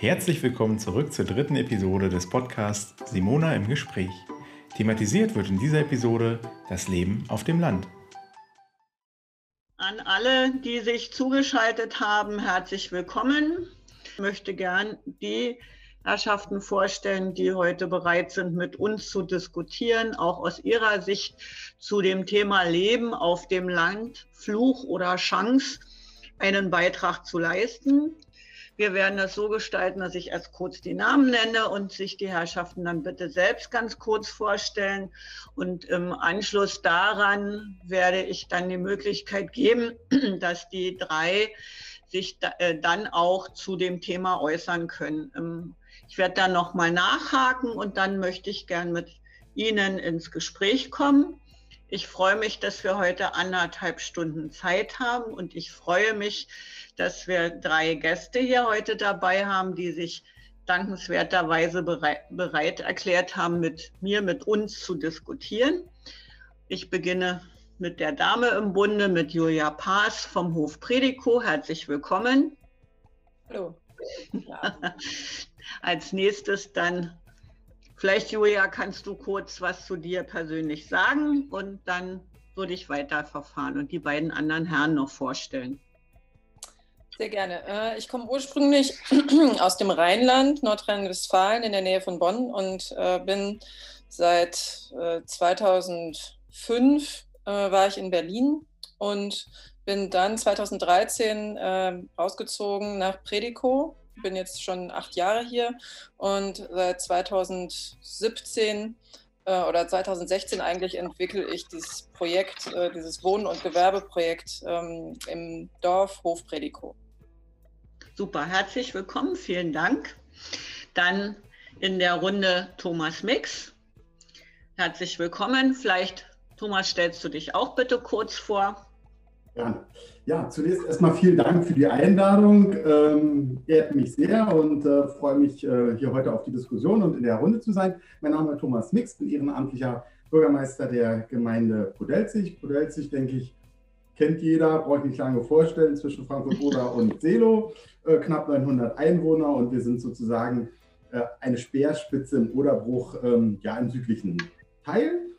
Herzlich willkommen zurück zur dritten Episode des Podcasts Simona im Gespräch. Thematisiert wird in dieser Episode das Leben auf dem Land. An alle, die sich zugeschaltet haben, herzlich willkommen. Ich möchte gern die Herrschaften vorstellen, die heute bereit sind, mit uns zu diskutieren, auch aus ihrer Sicht zu dem Thema Leben auf dem Land, Fluch oder Chance, einen Beitrag zu leisten. Wir werden das so gestalten, dass ich erst kurz die Namen nenne und sich die Herrschaften dann bitte selbst ganz kurz vorstellen. Und im Anschluss daran werde ich dann die Möglichkeit geben, dass die drei sich äh, dann auch zu dem Thema äußern können. Ich werde dann nochmal nachhaken und dann möchte ich gern mit Ihnen ins Gespräch kommen. Ich freue mich, dass wir heute anderthalb Stunden Zeit haben und ich freue mich, dass wir drei Gäste hier heute dabei haben, die sich dankenswerterweise bereit, bereit erklärt haben, mit mir, mit uns zu diskutieren. Ich beginne mit der Dame im Bunde, mit Julia Paas vom Hof Prediko. Herzlich willkommen. Hallo. Ja. Als nächstes dann Vielleicht, Julia, kannst du kurz was zu dir persönlich sagen und dann würde ich weiterverfahren und die beiden anderen Herren noch vorstellen. Sehr gerne. Äh, ich komme ursprünglich aus dem Rheinland, Nordrhein-Westfalen, in der Nähe von Bonn und äh, bin seit 2005 äh, war ich in Berlin und bin dann 2013 rausgezogen nach Prediko bin jetzt schon acht Jahre hier und seit 2017 äh, oder 2016 eigentlich entwickle ich dieses Projekt, äh, dieses Wohnen- und Gewerbeprojekt ähm, im Dorf Hofprediko. Super, herzlich willkommen, vielen Dank. Dann in der Runde Thomas Mix. Herzlich willkommen. Vielleicht, Thomas, stellst du dich auch bitte kurz vor. Gerne. Ja, zunächst erstmal vielen Dank für die Einladung. Ähm, ehrt mich sehr und äh, freue mich, äh, hier heute auf die Diskussion und in der Runde zu sein. Mein Name ist Thomas Mix, bin ehrenamtlicher Bürgermeister der Gemeinde Podelzig. Podelzig, denke ich, kennt jeder, brauche ich nicht lange vorstellen, zwischen Frankfurt-Oder und Selo. Äh, knapp 900 Einwohner und wir sind sozusagen äh, eine Speerspitze im Oderbruch, ähm, ja, im südlichen Teil.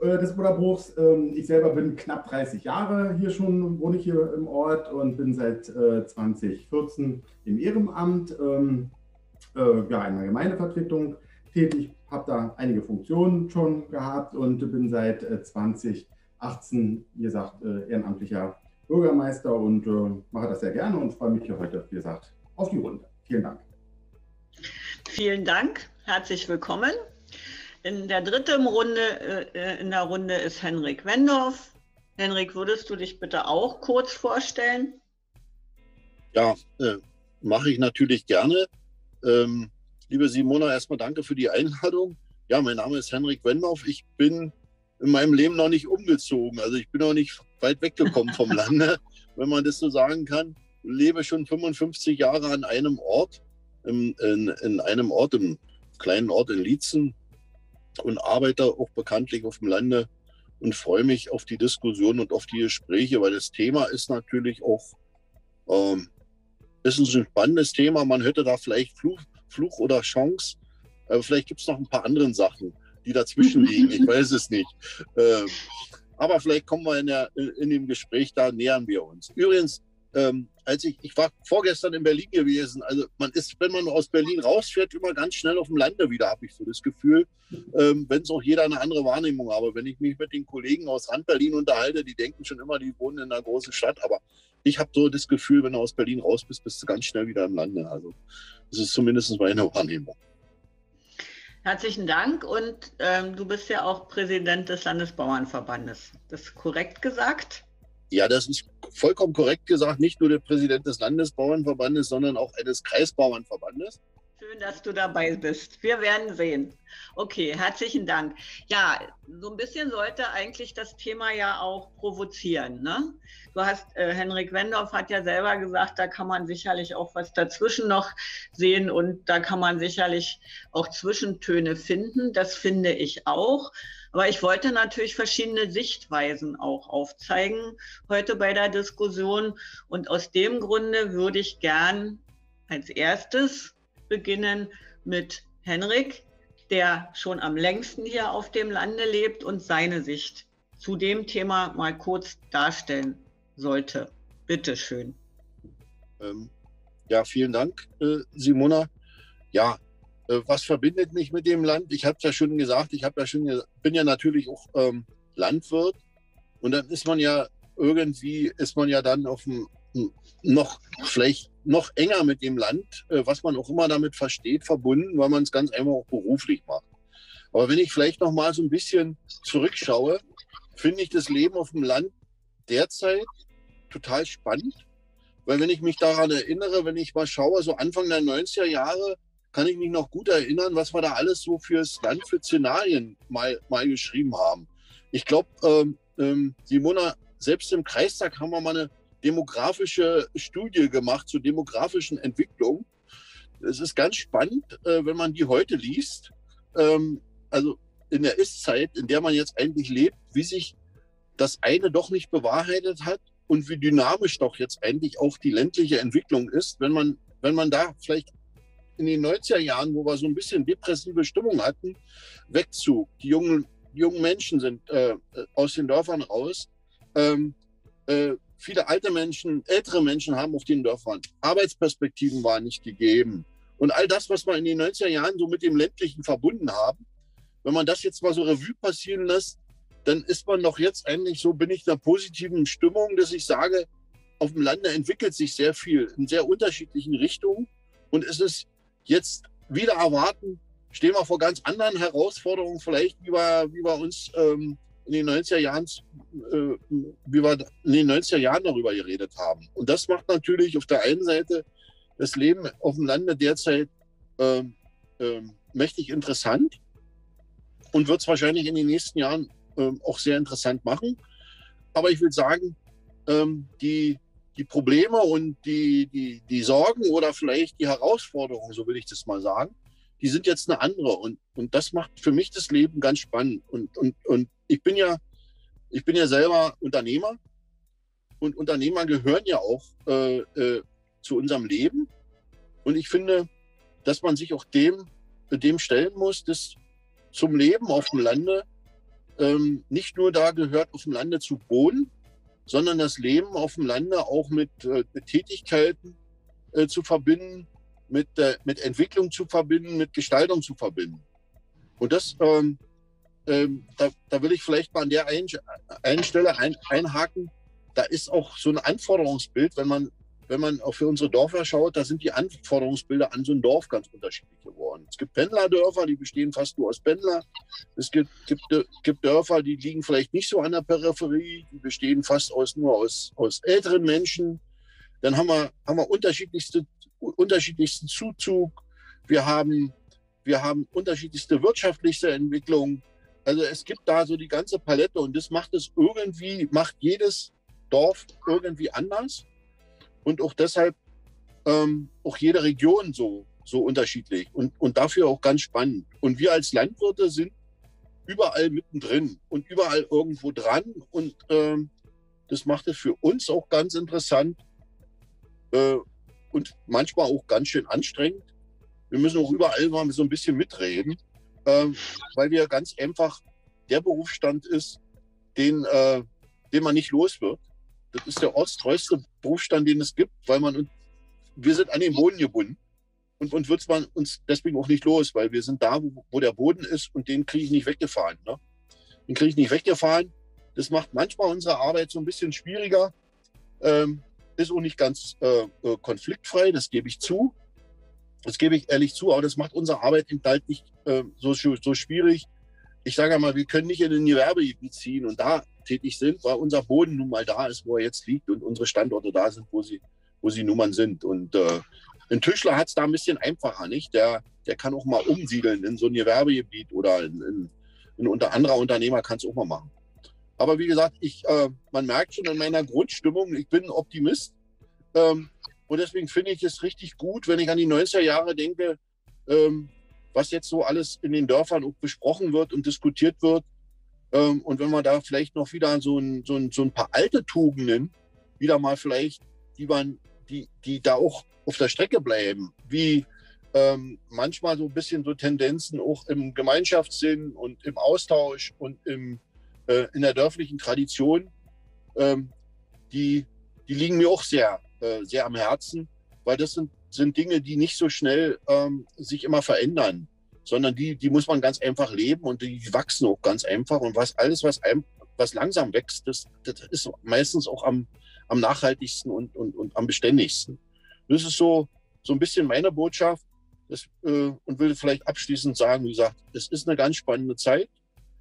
Äh, des Bruderbruchs. Ähm, ich selber bin knapp 30 Jahre hier schon, wohne ich hier im Ort und bin seit 2014 äh, im Ehrenamt, ähm, äh, ja, in der Gemeindevertretung tätig, habe da einige Funktionen schon gehabt und bin seit 2018, wie gesagt, ehrenamtlicher Bürgermeister und mache das sehr gerne und freue mich hier heute, wie gesagt, auf die Runde. Vielen Dank. Vielen Dank, herzlich willkommen. In der dritten Runde, äh, äh, in der Runde ist Henrik Wendorf. Henrik, würdest du dich bitte auch kurz vorstellen? Ja, äh, mache ich natürlich gerne. Ähm, liebe Simona, erstmal danke für die Einladung. Ja, mein Name ist Henrik Wendorf. Ich bin in meinem Leben noch nicht umgezogen. Also ich bin noch nicht weit weggekommen vom Lande, wenn man das so sagen kann. Ich lebe schon 55 Jahre an einem Ort, in, in, in einem Ort, im kleinen Ort in Lietzen, und arbeite auch bekanntlich auf dem Lande und freue mich auf die Diskussion und auf die Gespräche, weil das Thema ist natürlich auch ähm, ist ein spannendes Thema. Man hätte da vielleicht Fluch, Fluch oder Chance. Aber vielleicht gibt es noch ein paar andere Sachen, die dazwischen liegen. Ich weiß es nicht. Ähm, aber vielleicht kommen wir in, der, in dem Gespräch, da nähern wir uns. Übrigens, ähm, als ich, ich war vorgestern in Berlin gewesen, also man ist, wenn man aus Berlin rausfährt, immer ganz schnell auf dem Lande wieder, habe ich so das Gefühl, ähm, wenn es auch jeder eine andere Wahrnehmung. Aber wenn ich mich mit den Kollegen aus Rand Berlin unterhalte, die denken schon immer, die wohnen in einer großen Stadt, aber ich habe so das Gefühl, wenn du aus Berlin raus bist, bist du ganz schnell wieder im Lande. Also das ist zumindest meine Wahrnehmung. Herzlichen Dank und ähm, du bist ja auch Präsident des Landesbauernverbandes. Das ist korrekt gesagt? Ja, das ist vollkommen korrekt gesagt. Nicht nur der Präsident des Landesbauernverbandes, sondern auch eines Kreisbauernverbandes. Schön, dass du dabei bist. Wir werden sehen. Okay, herzlichen Dank. Ja, so ein bisschen sollte eigentlich das Thema ja auch provozieren. Ne? Du hast, äh, Henrik Wendorf hat ja selber gesagt, da kann man sicherlich auch was dazwischen noch sehen und da kann man sicherlich auch Zwischentöne finden. Das finde ich auch. Aber ich wollte natürlich verschiedene Sichtweisen auch aufzeigen heute bei der Diskussion. Und aus dem Grunde würde ich gern als erstes beginnen mit Henrik, der schon am längsten hier auf dem Lande lebt und seine Sicht zu dem Thema mal kurz darstellen sollte. Bitte schön. Ähm, ja, vielen Dank, äh, Simona. Ja, was verbindet mich mit dem Land? Ich habe es ja schon gesagt, ich ja schon, bin ja natürlich auch ähm, Landwirt und dann ist man ja irgendwie, ist man ja dann auf dem noch vielleicht noch enger mit dem Land, äh, was man auch immer damit versteht, verbunden, weil man es ganz einfach auch beruflich macht. Aber wenn ich vielleicht noch mal so ein bisschen zurückschaue, finde ich das Leben auf dem Land derzeit total spannend, weil wenn ich mich daran erinnere, wenn ich mal schaue, so Anfang der 90er Jahre, kann ich mich noch gut erinnern, was wir da alles so fürs Land für Szenarien mal, mal geschrieben haben. Ich glaube, ähm, ähm, Simona, selbst im Kreistag haben wir mal eine demografische Studie gemacht zur demografischen Entwicklung. Es ist ganz spannend, äh, wenn man die heute liest. Ähm, also in der Ist-Zeit, in der man jetzt eigentlich lebt, wie sich das eine doch nicht bewahrheitet hat und wie dynamisch doch jetzt eigentlich auch die ländliche Entwicklung ist, wenn man, wenn man da vielleicht in den 90er Jahren, wo wir so ein bisschen depressive Stimmung hatten, Wegzug, die jungen, jungen Menschen sind äh, aus den Dörfern raus, ähm, äh, viele alte Menschen, ältere Menschen haben auf den Dörfern, Arbeitsperspektiven waren nicht gegeben. Und all das, was wir in den 90er Jahren so mit dem ländlichen verbunden haben, wenn man das jetzt mal so Revue passieren lässt, dann ist man doch jetzt eigentlich so, bin ich in einer positiven Stimmung, dass ich sage, auf dem Lande entwickelt sich sehr viel in sehr unterschiedlichen Richtungen. Und es ist jetzt wieder erwarten, stehen wir vor ganz anderen Herausforderungen, vielleicht wie wir, wie wir uns ähm, in den 90er Jahren, äh, wie wir in den 90er Jahren darüber geredet haben. Und das macht natürlich auf der einen Seite das Leben auf dem Lande derzeit äh, äh, mächtig interessant und wird es wahrscheinlich in den nächsten Jahren ähm, auch sehr interessant machen. Aber ich will sagen, ähm, die, die Probleme und die, die, die Sorgen oder vielleicht die Herausforderungen, so will ich das mal sagen, die sind jetzt eine andere. Und, und das macht für mich das Leben ganz spannend. Und, und, und ich bin ja, ich bin ja selber Unternehmer und Unternehmer gehören ja auch äh, äh, zu unserem Leben. Und ich finde, dass man sich auch dem, dem stellen muss, dass zum Leben auf dem Lande ähm, nicht nur da gehört, auf dem Lande zu wohnen, sondern das Leben auf dem Lande auch mit, äh, mit Tätigkeiten äh, zu verbinden, mit, äh, mit Entwicklung zu verbinden, mit Gestaltung zu verbinden. Und das, ähm, ähm, da, da, will ich vielleicht mal an der einen, einen Stelle ein, einhaken. Da ist auch so ein Anforderungsbild, wenn man wenn man auch für unsere Dörfer schaut, da sind die Anforderungsbilder an so ein Dorf ganz unterschiedlich geworden. Es gibt Pendlerdörfer, die bestehen fast nur aus Pendler. Es gibt, gibt, gibt Dörfer, die liegen vielleicht nicht so an der Peripherie, die bestehen fast aus, nur aus, aus älteren Menschen. Dann haben wir, haben wir unterschiedlichste, unterschiedlichsten Zuzug. Wir haben, wir haben unterschiedlichste wirtschaftlichste Entwicklung. Also es gibt da so die ganze Palette und das macht es irgendwie, macht jedes Dorf irgendwie anders und auch deshalb ähm, auch jede Region so, so unterschiedlich und, und dafür auch ganz spannend. Und wir als Landwirte sind überall mittendrin und überall irgendwo dran und ähm, das macht es für uns auch ganz interessant äh, und manchmal auch ganz schön anstrengend. Wir müssen auch überall mal so ein bisschen mitreden, äh, weil wir ganz einfach der Berufsstand ist, den, äh, den man nicht los wird. Das ist der ortstreueste Berufsstand, den es gibt, weil man, wir sind an den Boden gebunden und, und wird man uns deswegen auch nicht los, weil wir sind da, wo, wo der Boden ist und den kriege ich nicht weggefahren. Ne? Den kriege ich nicht weggefahren. Das macht manchmal unsere Arbeit so ein bisschen schwieriger. Ähm, ist auch nicht ganz äh, äh konfliktfrei, das gebe ich zu. Das gebe ich ehrlich zu, aber das macht unsere Arbeit eben halt nicht äh, so, so schwierig. Ich sage mal, wir können nicht in ein Gewerbegebiet ziehen und da tätig sind, weil unser Boden nun mal da ist, wo er jetzt liegt und unsere Standorte da sind, wo sie, wo sie Nummern sind. Und äh, ein Tischler hat es da ein bisschen einfacher, nicht? Der, der kann auch mal umsiedeln in so ein Gewerbegebiet oder in, in, in unter anderer Unternehmer kann es auch mal machen. Aber wie gesagt, ich, äh, man merkt schon in meiner Grundstimmung, ich bin ein Optimist. Ähm, und deswegen finde ich es richtig gut, wenn ich an die 90er Jahre denke, ähm, was jetzt so alles in den Dörfern auch besprochen wird und diskutiert wird. Ähm, und wenn man da vielleicht noch wieder so ein, so ein, so ein paar alte Tugenden wieder mal vielleicht, die man, die, die da auch auf der Strecke bleiben, wie ähm, manchmal so ein bisschen so Tendenzen auch im Gemeinschaftssinn und im Austausch und im, äh, in der dörflichen Tradition, ähm, die, die liegen mir auch sehr, äh, sehr am Herzen, weil das sind, sind Dinge, die nicht so schnell ähm, sich immer verändern, sondern die, die muss man ganz einfach leben und die wachsen auch ganz einfach. Und was alles, was, einem, was langsam wächst, das, das ist meistens auch am, am nachhaltigsten und, und, und am beständigsten. Das ist so, so ein bisschen meine Botschaft das, äh, und will vielleicht abschließend sagen, wie gesagt, es ist eine ganz spannende Zeit,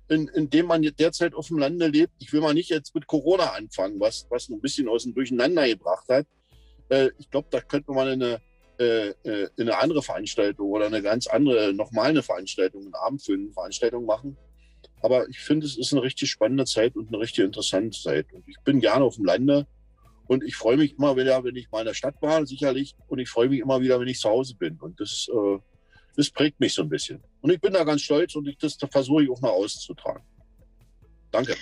in, in dem man derzeit auf dem Lande lebt. Ich will mal nicht jetzt mit Corona anfangen, was, was ein bisschen aus dem Durcheinander gebracht hat. Äh, ich glaube, da könnte man eine, äh, äh, eine andere Veranstaltung oder eine ganz andere, nochmal eine Veranstaltung, eine abendfüllende Veranstaltung machen. Aber ich finde, es ist eine richtig spannende Zeit und eine richtig interessante Zeit. Und ich bin gerne auf dem Lande und ich freue mich immer wieder, wenn ich mal in der Stadt war, sicherlich. Und ich freue mich immer wieder, wenn ich zu Hause bin. Und das, äh, das prägt mich so ein bisschen. Und ich bin da ganz stolz und ich, das versuche ich auch noch auszutragen. Danke.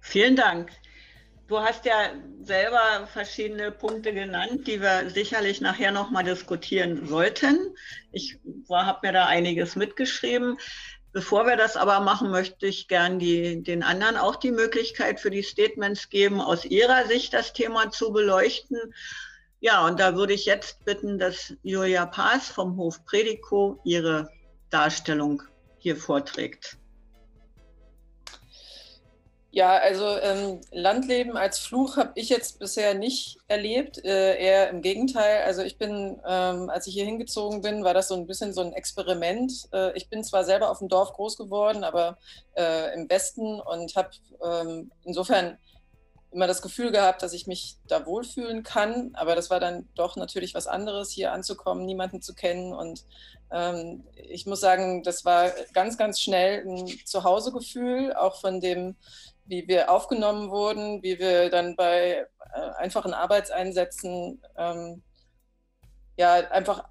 Vielen Dank. Du hast ja selber verschiedene Punkte genannt, die wir sicherlich nachher nochmal diskutieren sollten. Ich habe mir da einiges mitgeschrieben. Bevor wir das aber machen, möchte ich gern die, den anderen auch die Möglichkeit für die Statements geben, aus ihrer Sicht das Thema zu beleuchten. Ja, und da würde ich jetzt bitten, dass Julia Paas vom Hof Predico ihre Darstellung hier vorträgt. Ja, also ähm, Landleben als Fluch habe ich jetzt bisher nicht erlebt, äh, eher im Gegenteil. Also ich bin, ähm, als ich hier hingezogen bin, war das so ein bisschen so ein Experiment. Äh, ich bin zwar selber auf dem Dorf groß geworden, aber äh, im Westen und habe ähm, insofern immer das Gefühl gehabt, dass ich mich da wohlfühlen kann. Aber das war dann doch natürlich was anderes, hier anzukommen, niemanden zu kennen. Und ähm, ich muss sagen, das war ganz, ganz schnell ein Zuhausegefühl, auch von dem wie wir aufgenommen wurden, wie wir dann bei äh, einfachen Arbeitseinsätzen ähm, ja einfach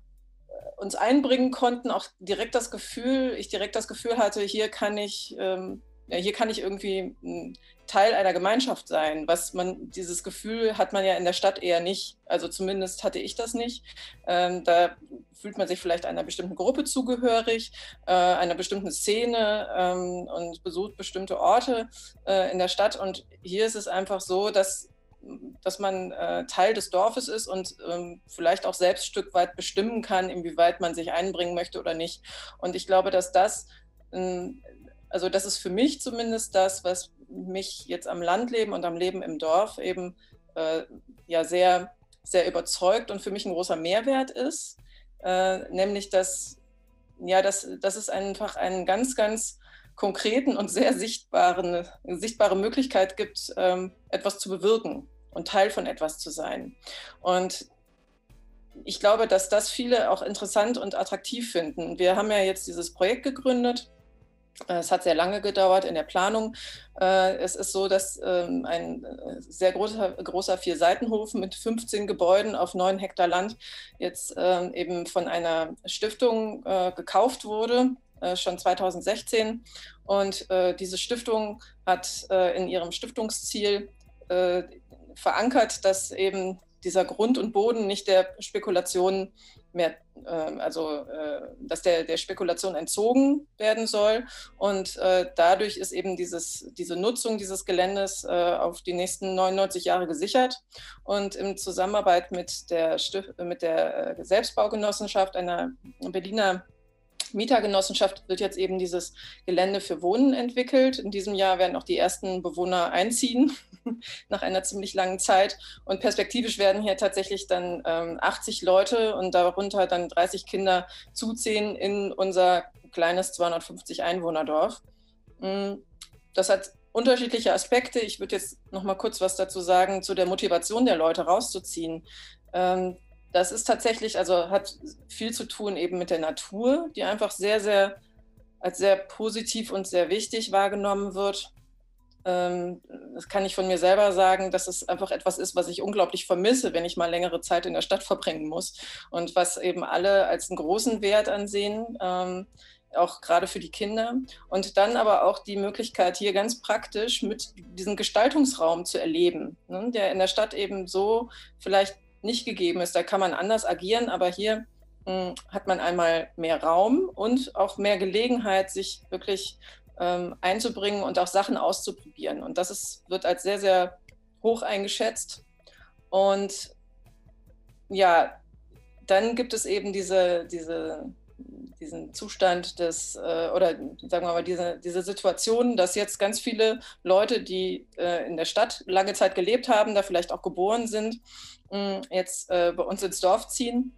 äh, uns einbringen konnten, auch direkt das Gefühl, ich direkt das Gefühl hatte, hier kann ich, ähm, ja, hier kann ich irgendwie ein Teil einer Gemeinschaft sein. Was man, dieses Gefühl hat man ja in der Stadt eher nicht. Also zumindest hatte ich das nicht. Ähm, da fühlt man sich vielleicht einer bestimmten Gruppe zugehörig, äh, einer bestimmten Szene ähm, und besucht bestimmte Orte äh, in der Stadt. Und hier ist es einfach so, dass dass man äh, Teil des Dorfes ist und ähm, vielleicht auch selbst ein Stück weit bestimmen kann, inwieweit man sich einbringen möchte oder nicht. Und ich glaube, dass das, ähm, also das ist für mich zumindest das, was mich jetzt am Landleben und am Leben im Dorf eben äh, ja sehr, sehr überzeugt und für mich ein großer Mehrwert ist äh, nämlich dass, ja, dass, dass es einfach einen ganz, ganz konkreten und sehr sichtbaren, sichtbare Möglichkeit gibt, ähm, etwas zu bewirken und Teil von etwas zu sein. Und ich glaube, dass das viele auch interessant und attraktiv finden. Wir haben ja jetzt dieses Projekt gegründet es hat sehr lange gedauert in der Planung. Äh, es ist so, dass ähm, ein äh, sehr großer, großer Vier-Seitenhof mit 15 Gebäuden auf 9 Hektar Land jetzt ähm, eben von einer Stiftung gekauft wurde, schon 2016. Und diese Stiftung hat in ihrem Stiftungsziel verankert, dass eben dieser Grund und Boden nicht der Spekulation mehr, äh, also äh, dass der, der Spekulation entzogen werden soll. Und äh, dadurch ist eben dieses, diese Nutzung dieses Geländes äh, auf die nächsten 99 Jahre gesichert. Und in Zusammenarbeit mit der, Stif mit der äh, Selbstbaugenossenschaft, einer Berliner Mietergenossenschaft wird jetzt eben dieses Gelände für Wohnen entwickelt. In diesem Jahr werden auch die ersten Bewohner einziehen, nach einer ziemlich langen Zeit. Und perspektivisch werden hier tatsächlich dann ähm, 80 Leute und darunter dann 30 Kinder zuziehen in unser kleines 250 Einwohnerdorf. Mm, das hat unterschiedliche Aspekte. Ich würde jetzt noch mal kurz was dazu sagen zu der Motivation der Leute rauszuziehen. Ähm, das ist tatsächlich, also hat viel zu tun eben mit der Natur, die einfach sehr, sehr als sehr positiv und sehr wichtig wahrgenommen wird. Ähm, das kann ich von mir selber sagen, dass es einfach etwas ist, was ich unglaublich vermisse, wenn ich mal längere Zeit in der Stadt verbringen muss und was eben alle als einen großen Wert ansehen, ähm, auch gerade für die Kinder. Und dann aber auch die Möglichkeit, hier ganz praktisch mit diesem Gestaltungsraum zu erleben, ne, der in der Stadt eben so vielleicht nicht gegeben ist. Da kann man anders agieren, aber hier hm, hat man einmal mehr Raum und auch mehr Gelegenheit, sich wirklich ähm, einzubringen und auch Sachen auszuprobieren. Und das ist, wird als sehr, sehr hoch eingeschätzt. Und ja, dann gibt es eben diese, diese, diesen Zustand des, äh, oder sagen wir mal, diese, diese Situation, dass jetzt ganz viele Leute, die äh, in der Stadt lange Zeit gelebt haben, da vielleicht auch geboren sind, mh, jetzt äh, bei uns ins Dorf ziehen.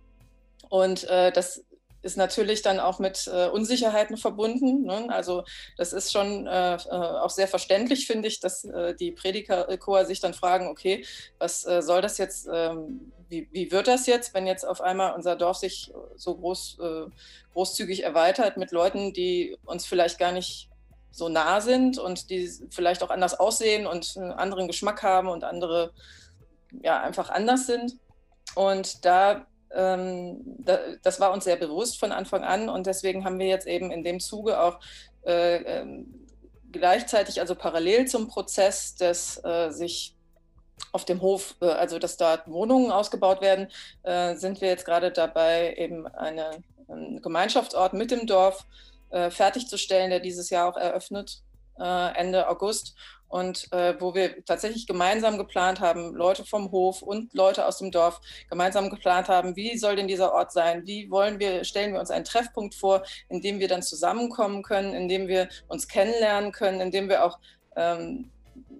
Und äh, das ist natürlich dann auch mit äh, Unsicherheiten verbunden. Ne? Also das ist schon äh, äh auch sehr verständlich, finde ich, dass äh, die Predigerchor sich dann fragen, okay, was äh, soll das jetzt, ähm, wie, wie, wird das jetzt, wenn jetzt auf einmal unser Dorf sich so groß, äh, großzügig erweitert mit Leuten, die uns vielleicht gar nicht so nah sind und die vielleicht auch anders aussehen und einen anderen Geschmack haben und andere ja einfach anders sind. Und da ähm, das war uns sehr bewusst von Anfang an und deswegen haben wir jetzt eben in dem Zuge auch äh, ähm, gleichzeitig, also parallel zum Prozess des äh, sich auf dem Hof, äh, also dass da Wohnungen ausgebaut werden, sind wir jetzt gerade dabei, eben eine, einen Gemeinschaftsort mit dem Dorf fertigzustellen, der dieses Jahr auch eröffnet, Ende August und äh, wo wir tatsächlich gemeinsam geplant haben, Leute vom Hof und Leute aus dem Dorf gemeinsam geplant haben, wie soll denn dieser Ort sein? Wie wollen wir, stellen wir uns einen Treffpunkt vor, in dem wir dann zusammenkommen können, in dem wir uns kennenlernen können, in dem wir auch ähm,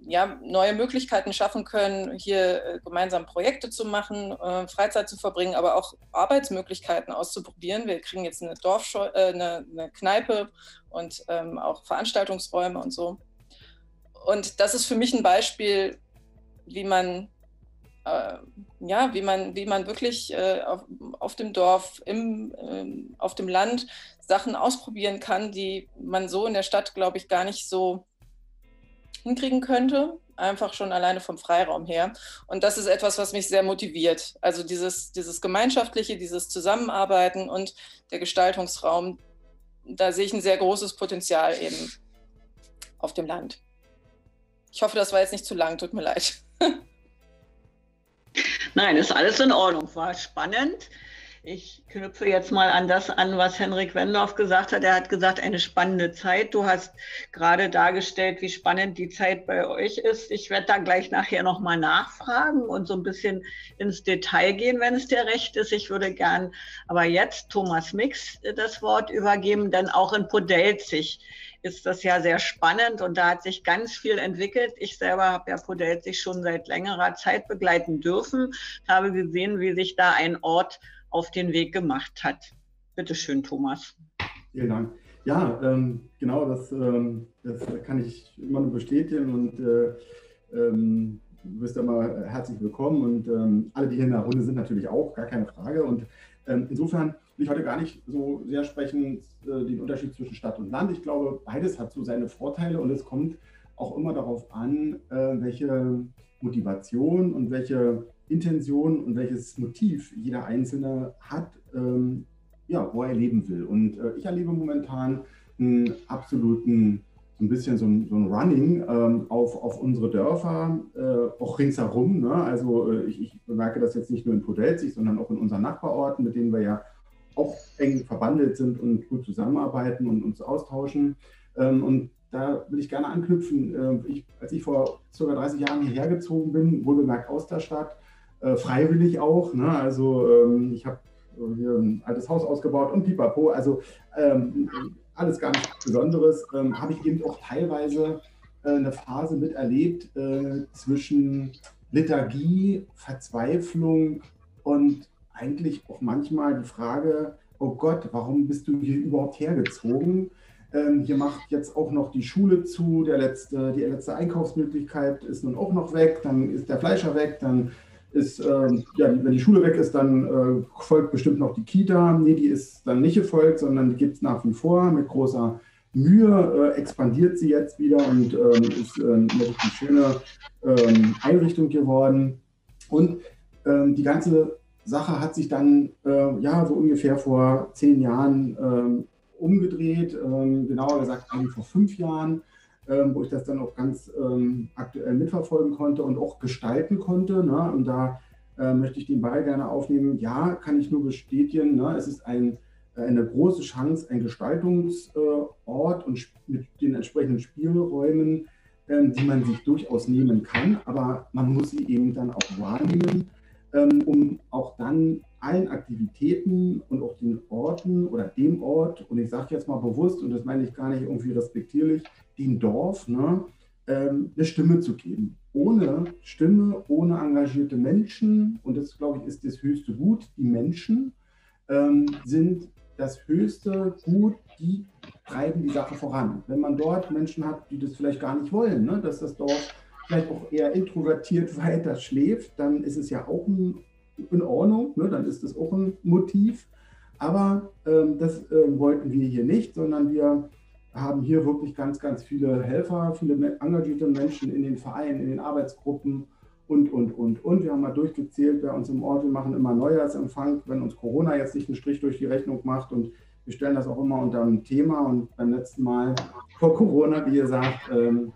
ja, neue Möglichkeiten schaffen können, hier äh, gemeinsam Projekte zu machen, äh, Freizeit zu verbringen, aber auch Arbeitsmöglichkeiten auszuprobieren. Wir kriegen jetzt eine Dorfscheu äh, eine, eine, Kneipe und ähm, auch Veranstaltungsräume und so. Und das ist für mich ein Beispiel, wie man, äh, ja, wie man, wie man wirklich äh, auf, auf, dem Dorf, im, äh, auf dem Land Sachen ausprobieren kann, die man so in der Stadt, glaube ich, gar nicht so hinkriegen könnte. Einfach schon alleine vom Freiraum her. Und das ist etwas, was mich sehr motiviert. Also dieses, dieses Gemeinschaftliche, dieses Zusammenarbeiten und der Gestaltungsraum, da sehe ich ein sehr großes Potenzial eben auf dem Land. Ich hoffe, das war jetzt nicht zu lang, tut mir leid. Nein, ist alles in Ordnung, war spannend. Ich knüpfe jetzt mal an das an, was Henrik Wendorf gesagt hat. Er hat gesagt, eine spannende Zeit. Du hast gerade dargestellt, wie spannend die Zeit bei euch ist. Ich werde da gleich nachher nochmal nachfragen und so ein bisschen ins Detail gehen, wenn es dir recht ist. Ich würde gern aber jetzt Thomas Mix das Wort übergeben, denn auch in Podelzig ist das ja sehr spannend und da hat sich ganz viel entwickelt. Ich selber habe ja Podel sich schon seit längerer Zeit begleiten dürfen, habe gesehen, wie sich da ein Ort auf den Weg gemacht hat. Bitte schön, Thomas. Vielen Dank. Ja, ähm, genau, das, ähm, das kann ich immer nur bestätigen und äh, ähm, du bist immer herzlich willkommen und ähm, alle, die hier in der Runde sind, natürlich auch, gar keine Frage. Und ähm, insofern will ich heute gar nicht so sehr sprechen, äh, den Unterschied zwischen Stadt und Land. Ich glaube, beides hat so seine Vorteile und es kommt auch immer darauf an, äh, welche Motivation und welche Intention und welches Motiv jeder Einzelne hat, ähm, ja, wo er leben will. Und äh, ich erlebe momentan einen absoluten, so ein bisschen so ein, so ein Running ähm, auf, auf unsere Dörfer, äh, auch ringsherum. Ne? Also äh, ich, ich, bemerke das jetzt nicht nur in Podelzig, sondern auch in unseren Nachbarorten, mit denen wir ja auch eng verbandelt sind und gut zusammenarbeiten und uns austauschen. Ähm, und da will ich gerne anknüpfen. Ähm, ich, als ich vor ca. 30 Jahren hierher gezogen bin, wohlbemerkt aus der Stadt, äh, freiwillig auch. Ne? Also ähm, ich habe hier ein altes Haus ausgebaut und pipapo. Also alles gar nichts Besonderes. habe ich eben auch teilweise äh, eine Phase miterlebt äh, zwischen Lethargie, Verzweiflung und eigentlich auch manchmal die Frage, oh Gott, warum bist du hier überhaupt hergezogen? Ähm, hier macht jetzt auch noch die Schule zu, der letzte, die letzte Einkaufsmöglichkeit ist nun auch noch weg, dann ist der Fleischer weg, dann ist, ähm, ja, wenn die Schule weg ist, dann äh, folgt bestimmt noch die Kita. Nee, die ist dann nicht gefolgt, sondern die gibt es nach wie vor mit großer Mühe, äh, expandiert sie jetzt wieder und ähm, ist äh, eine schöne ähm, Einrichtung geworden. Und ähm, die ganze Sache hat sich dann äh, ja so ungefähr vor zehn Jahren ähm, umgedreht, ähm, genauer gesagt eigentlich vor fünf Jahren, ähm, wo ich das dann auch ganz ähm, aktuell mitverfolgen konnte und auch gestalten konnte. Ne? Und da äh, möchte ich den Ball gerne aufnehmen. Ja, kann ich nur bestätigen. Ne? Es ist ein, eine große Chance, ein Gestaltungsort und mit den entsprechenden Spielräumen, ähm, die man sich durchaus nehmen kann. Aber man muss sie eben dann auch wahrnehmen, um auch dann allen Aktivitäten und auch den Orten oder dem Ort, und ich sage jetzt mal bewusst, und das meine ich gar nicht irgendwie respektierlich, dem Dorf, ne, ähm, eine Stimme zu geben. Ohne Stimme, ohne engagierte Menschen, und das glaube ich ist das höchste Gut, die Menschen ähm, sind das höchste Gut, die treiben die Sache voran. Wenn man dort Menschen hat, die das vielleicht gar nicht wollen, ne, dass das Dorf vielleicht auch eher introvertiert weiter schläft, dann ist es ja auch ein, in Ordnung, ne, dann ist das auch ein Motiv. Aber ähm, das äh, wollten wir hier nicht, sondern wir haben hier wirklich ganz, ganz viele Helfer, viele engagierte Menschen in den Vereinen, in den Arbeitsgruppen und, und, und, und. Wir haben mal durchgezählt bei uns im Ort, wir machen immer Neujahrsempfang, wenn uns Corona jetzt nicht einen Strich durch die Rechnung macht und wir stellen das auch immer unter ein Thema und beim letzten Mal vor Corona, wie gesagt, ähm, äh,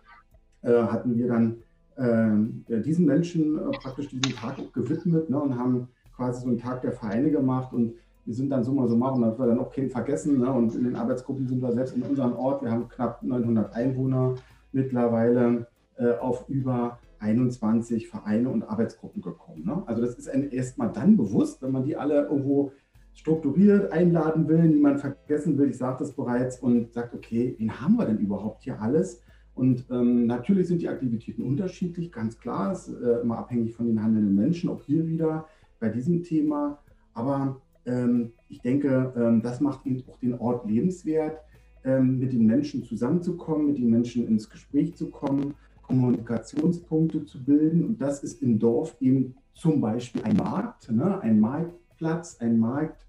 hatten wir dann äh, diesen Menschen äh, praktisch diesen Tag gewidmet ne, und haben quasi so einen Tag der Vereine gemacht und wir sind dann summa summarum, das wir dann auch keinen vergessen. Ne? Und in den Arbeitsgruppen sind wir selbst in unserem Ort, wir haben knapp 900 Einwohner mittlerweile äh, auf über 21 Vereine und Arbeitsgruppen gekommen. Ne? Also das ist erstmal dann bewusst, wenn man die alle irgendwo strukturiert einladen will, niemand vergessen will, ich sagte es bereits, und sagt, okay, wen haben wir denn überhaupt hier alles? Und ähm, natürlich sind die Aktivitäten unterschiedlich, ganz klar, ist äh, immer abhängig von den handelnden Menschen, auch hier wieder bei diesem Thema. Aber ähm, ich denke, ähm, das macht eben auch den Ort lebenswert, ähm, mit den Menschen zusammenzukommen, mit den Menschen ins Gespräch zu kommen, Kommunikationspunkte zu bilden. Und das ist im Dorf eben zum Beispiel ein Markt, ne? ein Marktplatz, ein Markt,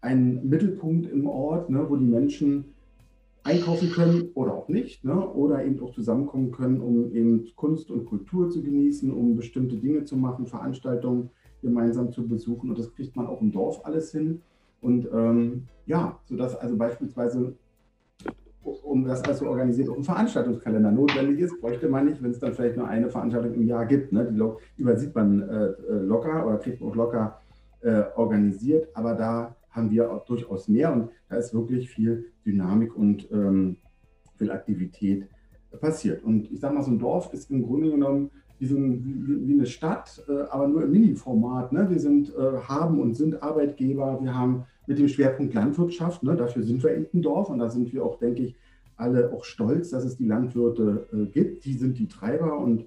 ein Mittelpunkt im Ort, ne? wo die Menschen einkaufen können oder auch nicht, ne? oder eben auch zusammenkommen können, um eben Kunst und Kultur zu genießen, um bestimmte Dinge zu machen, Veranstaltungen gemeinsam zu besuchen. Und das kriegt man auch im Dorf alles hin. Und ähm, ja, sodass also beispielsweise, um das alles zu organisieren, auch ein Veranstaltungskalender notwendig ist, bräuchte man nicht, wenn es dann vielleicht nur eine Veranstaltung im Jahr gibt. Ne? Die übersieht man äh, äh, locker oder kriegt man auch locker äh, organisiert. Aber da haben wir auch durchaus mehr und da ist wirklich viel Dynamik und ähm, viel Aktivität passiert. Und ich sage mal, so ein Dorf ist im Grunde genommen wie, so ein, wie, eine Stadt, äh, aber nur im Mini-Format. Ne? Wir sind, äh, haben und sind Arbeitgeber, wir haben mit dem Schwerpunkt Landwirtschaft, ne? dafür sind wir in ein Dorf und da sind wir auch, denke ich, alle auch stolz, dass es die Landwirte äh, gibt. Die sind die Treiber und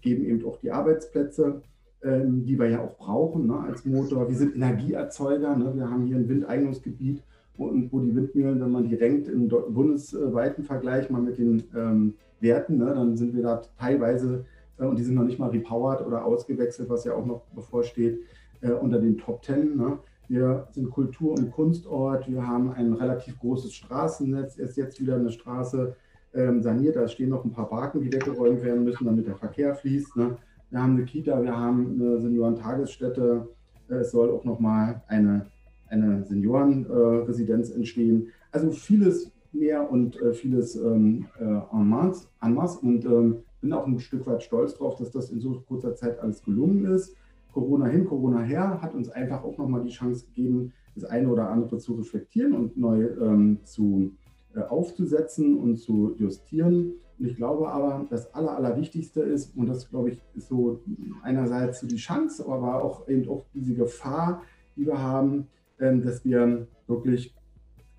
geben eben auch die Arbeitsplätze, ähm, die wir ja auch brauchen ne? als Motor. Wir sind Energieerzeuger, ne? wir haben hier ein Windeignungsgebiet, wo, wo die Windmühlen, wenn man die renkt im bundesweiten Vergleich mal mit den ähm, Werten, ne? dann sind wir da teilweise äh, und die sind noch nicht mal repowered oder ausgewechselt, was ja auch noch bevorsteht, äh, unter den Top Ten. Ne? Wir sind Kultur- und Kunstort, wir haben ein relativ großes Straßennetz, ist jetzt wieder eine Straße ähm, saniert, da stehen noch ein paar Barken, die weggeräumt werden müssen, damit der Verkehr fließt. Ne? Wir haben eine Kita, wir haben eine Seniorentagesstätte, äh, es soll auch nochmal eine, eine Seniorenresidenz entstehen. Also vieles mehr und äh, vieles ähm, äh, en masse, en masse und ähm, bin auch ein Stück weit stolz darauf, dass das in so kurzer Zeit alles gelungen ist. Corona hin, Corona her hat uns einfach auch nochmal die Chance gegeben, das eine oder andere zu reflektieren und neu ähm, zu, äh, aufzusetzen und zu justieren. Und ich glaube aber, das Aller, Allerwichtigste ist, und das glaube ich ist so einerseits so die Chance, aber auch eben auch diese Gefahr, die wir haben, ähm, dass wir wirklich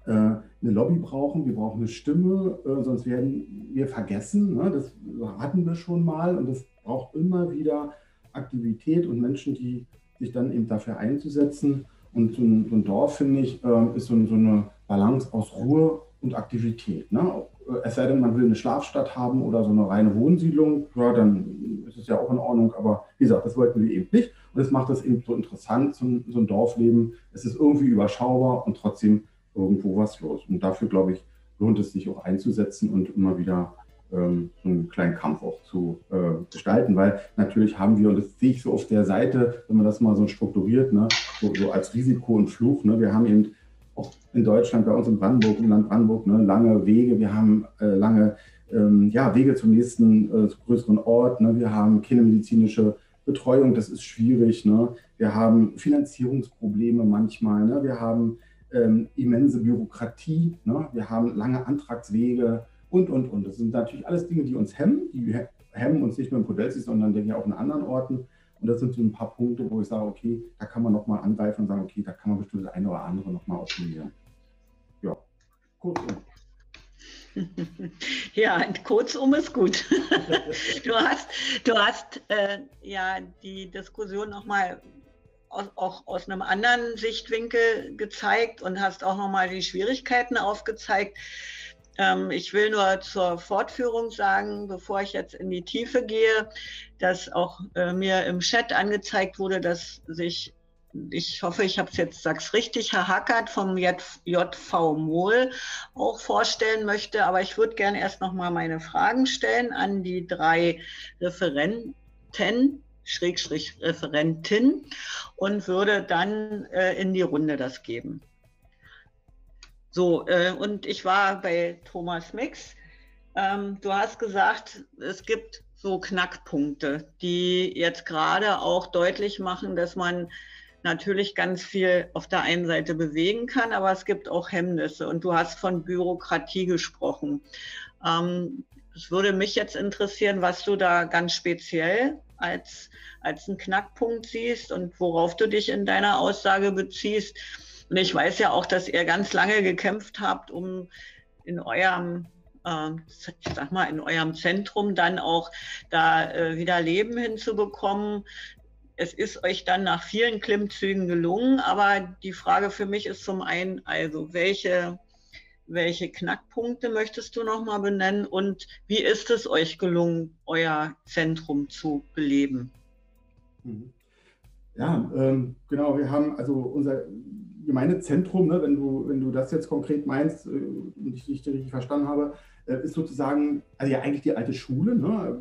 äh, eine Lobby brauchen, wir brauchen eine Stimme, äh, sonst werden wir vergessen. Ne? Das hatten wir schon mal und das braucht immer wieder Aktivität und Menschen, die sich dann eben dafür einzusetzen. Und so ein, Dorf, finde ich, äh, ist so, so, eine Balance aus Ruhe und Aktivität. Ne? Es sei denn, man will eine Schlafstadt haben oder so eine reine Wohnsiedlung, ja, dann ist es ja auch in Ordnung. Aber wie gesagt, das wollten wir eben nicht. Und das macht es eben so interessant, so ein, so ein Dorfleben. Es ist irgendwie überschaubar und trotzdem irgendwo was los. Und dafür, glaube ich, lohnt es sich auch einzusetzen und immer wieder ähm, so einen kleinen Kampf auch zu äh, gestalten, weil natürlich haben wir, und das sehe ich so auf der Seite, wenn man das mal so strukturiert, ne, so, so als Risiko und Fluch, ne, wir haben eben auch in Deutschland, bei uns in Brandenburg, im Land Brandenburg, ne, lange Wege, wir haben äh, lange ähm, ja, Wege zum nächsten äh, größeren Ort, ne, wir haben keine medizinische Betreuung, das ist schwierig. Ne? Wir haben Finanzierungsprobleme manchmal. Ne? Wir haben ähm, immense Bürokratie. Ne? Wir haben lange Antragswege und, und, und. Das sind natürlich alles Dinge, die uns hemmen. Die hemmen uns nicht nur in Podelsi, sondern denke ich auch in anderen Orten. Und das sind so ein paar Punkte, wo ich sage, okay, da kann man nochmal angreifen und sagen, okay, da kann man bestimmt das eine oder andere nochmal optimieren. Ja, kurzum. Ja, kurzum ist gut. Du hast, du hast äh, ja die Diskussion nochmal aus, auch aus einem anderen Sichtwinkel gezeigt und hast auch nochmal die Schwierigkeiten aufgezeigt. Ähm, ich will nur zur Fortführung sagen, bevor ich jetzt in die Tiefe gehe, dass auch äh, mir im Chat angezeigt wurde, dass sich ich hoffe, ich habe es jetzt sag's richtig, Herr Hackert vom JV Mohl auch vorstellen möchte. Aber ich würde gerne erst noch mal meine Fragen stellen an die drei Referenten, Schrägstrich Referentin und würde dann äh, in die Runde das geben. So, äh, und ich war bei Thomas Mix. Ähm, du hast gesagt, es gibt so Knackpunkte, die jetzt gerade auch deutlich machen, dass man natürlich ganz viel auf der einen Seite bewegen kann, aber es gibt auch Hemmnisse. Und du hast von Bürokratie gesprochen. Ähm, es würde mich jetzt interessieren, was du da ganz speziell als, als einen Knackpunkt siehst und worauf du dich in deiner Aussage beziehst. Und ich weiß ja auch, dass ihr ganz lange gekämpft habt, um in eurem äh, ich sag mal, in eurem Zentrum dann auch da äh, wieder Leben hinzubekommen. Es ist euch dann nach vielen Klimmzügen gelungen, aber die Frage für mich ist zum einen, also welche, welche Knackpunkte möchtest du nochmal benennen und wie ist es euch gelungen, euer Zentrum zu beleben? Mhm. Ja, ähm, genau, wir haben also unser Gemeindezentrum, ne, wenn, du, wenn du das jetzt konkret meinst äh, und ich dich richtig verstanden habe, äh, ist sozusagen, also ja eigentlich die alte Schule ne,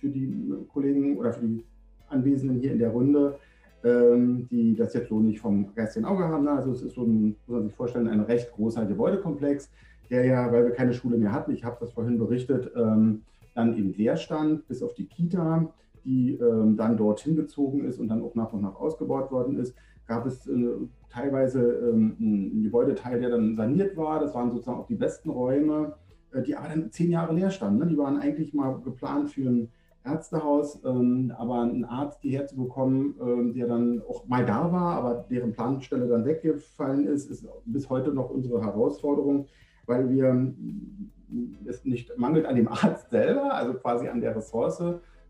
für die Kollegen oder für die Anwesenden hier in der Runde, ähm, die das jetzt so nicht vom geistigen Auge haben. Ne. Also es ist so ein, muss man sich vorstellen, ein recht großer Gebäudekomplex, der ja, weil wir keine Schule mehr hatten, ich habe das vorhin berichtet, ähm, dann eben leer stand, bis auf die Kita, die ähm, dann dorthin gezogen ist und dann auch nach und nach ausgebaut worden ist gab es äh, teilweise ähm, ein Gebäudeteil, der dann saniert war. Das waren sozusagen auch die besten Räume, äh, die aber dann zehn Jahre leer standen. Ne? Die waren eigentlich mal geplant für ein Ärztehaus, ähm, aber einen Arzt hierher zu bekommen, ähm, der dann auch mal da war, aber deren Planstelle dann weggefallen ist, ist bis heute noch unsere Herausforderung, weil wir es nicht mangelt an dem Arzt selber, also quasi an der Ressource,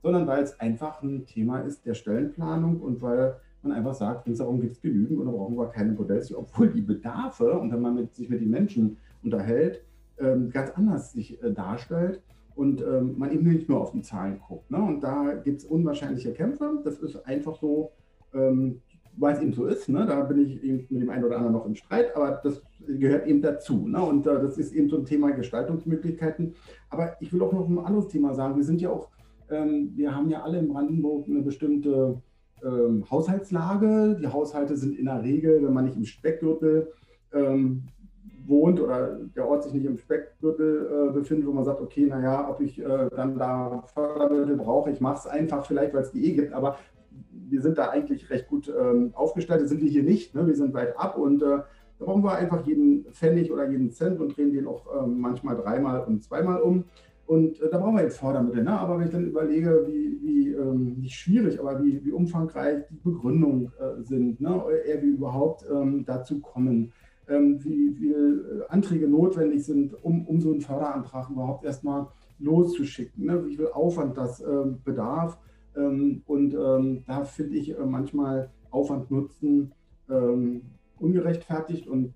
sondern weil es einfach ein Thema ist der Stellenplanung und weil man einfach sagt, Ringsherum gibt es genügend und da brauchen wir keine Modells, obwohl die Bedarfe, und wenn man mit, sich mit den Menschen unterhält, ähm, ganz anders sich äh, darstellt und ähm, man eben nicht nur auf die Zahlen guckt. Ne? Und da gibt es unwahrscheinliche Kämpfe. Das ist einfach so, ähm, weil es eben so ist. Ne? Da bin ich eben mit dem einen oder anderen noch im Streit, aber das gehört eben dazu. Ne? Und äh, das ist eben so ein Thema Gestaltungsmöglichkeiten. Aber ich will auch noch ein anderes Thema sagen. Wir sind ja auch, ähm, wir haben ja alle in Brandenburg eine bestimmte ähm, Haushaltslage. Die Haushalte sind in der Regel, wenn man nicht im Speckgürtel ähm, wohnt oder der Ort sich nicht im Speckgürtel äh, befindet, wo man sagt, okay, naja, ob ich äh, dann da Fördermittel brauche, ich mache es einfach vielleicht, weil es die eh gibt, aber wir sind da eigentlich recht gut ähm, aufgestellt, sind wir hier nicht, ne? wir sind weit ab und äh, da brauchen wir einfach jeden Pfennig oder jeden Cent und drehen den auch ähm, manchmal dreimal und zweimal um. Und äh, da brauchen wir jetzt Fördermittel. Ne? Aber wenn ich dann überlege, wie, wie ähm, nicht schwierig, aber wie, wie umfangreich die Begründungen äh, sind, ne? eher wie überhaupt ähm, dazu kommen, ähm, wie viele äh, Anträge notwendig sind, um, um so einen Förderantrag überhaupt erstmal loszuschicken, ne? wie viel Aufwand das ähm, bedarf. Ähm, und ähm, da finde ich äh, manchmal Aufwand nutzen ungerechtfertigt und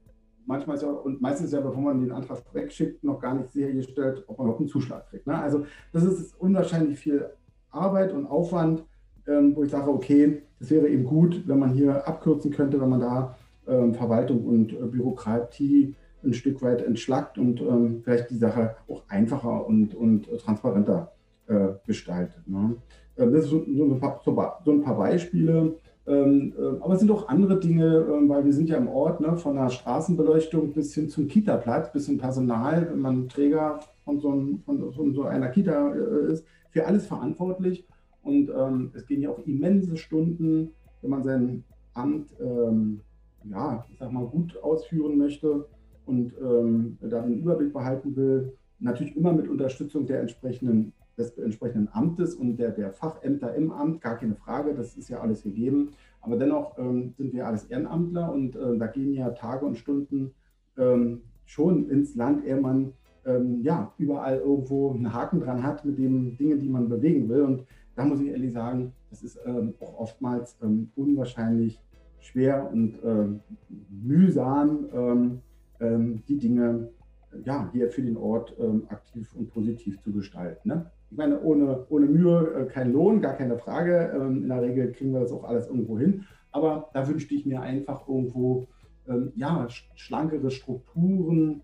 manchmal ist ja, und meistens ist ja, bevor man den Antrag wegschickt, noch gar nicht sichergestellt, ob man überhaupt einen Zuschlag kriegt. Ne? Also das ist unwahrscheinlich viel Arbeit und Aufwand, ähm, wo ich sage, okay, das wäre eben gut, wenn man hier abkürzen könnte, wenn man da ähm, Verwaltung und äh, Bürokratie ein Stück weit entschlackt und ähm, vielleicht die Sache auch einfacher und, und äh, transparenter äh, gestaltet. Ne? Ähm, das sind so, so, so ein paar Beispiele. Ähm, äh, aber es sind auch andere Dinge, äh, weil wir sind ja im Ort, ne, von der Straßenbeleuchtung bis hin zum Kita-Platz, bis zum Personal, wenn man Träger von so, ein, von so, einer Kita äh, ist, für alles verantwortlich. Und ähm, es gehen ja auch immense Stunden, wenn man sein Amt, ähm, ja, ich sag mal, gut ausführen möchte und ähm, da den Überblick behalten will. Natürlich immer mit Unterstützung der entsprechenden, des entsprechenden Amtes und der, der Fachämter im Amt, gar keine Frage, das ist ja alles gegeben. Aber dennoch ähm, sind wir alles Ehrenamtler und äh, da gehen ja Tage und Stunden ähm, schon ins Land, ehe man ähm, ja, überall irgendwo einen Haken dran hat mit den Dingen, die man bewegen will. Und da muss ich ehrlich sagen, das ist ähm, auch oftmals ähm, unwahrscheinlich schwer und ähm, mühsam, die Dinge ja, hier für den Ort aktiv und positiv zu gestalten. Ne? Ich meine, ohne, ohne Mühe äh, kein Lohn, gar keine Frage. in der Regel kriegen wir das auch alles irgendwo hin. Aber da wünschte ich mir einfach irgendwo ja, schlankere Strukturen,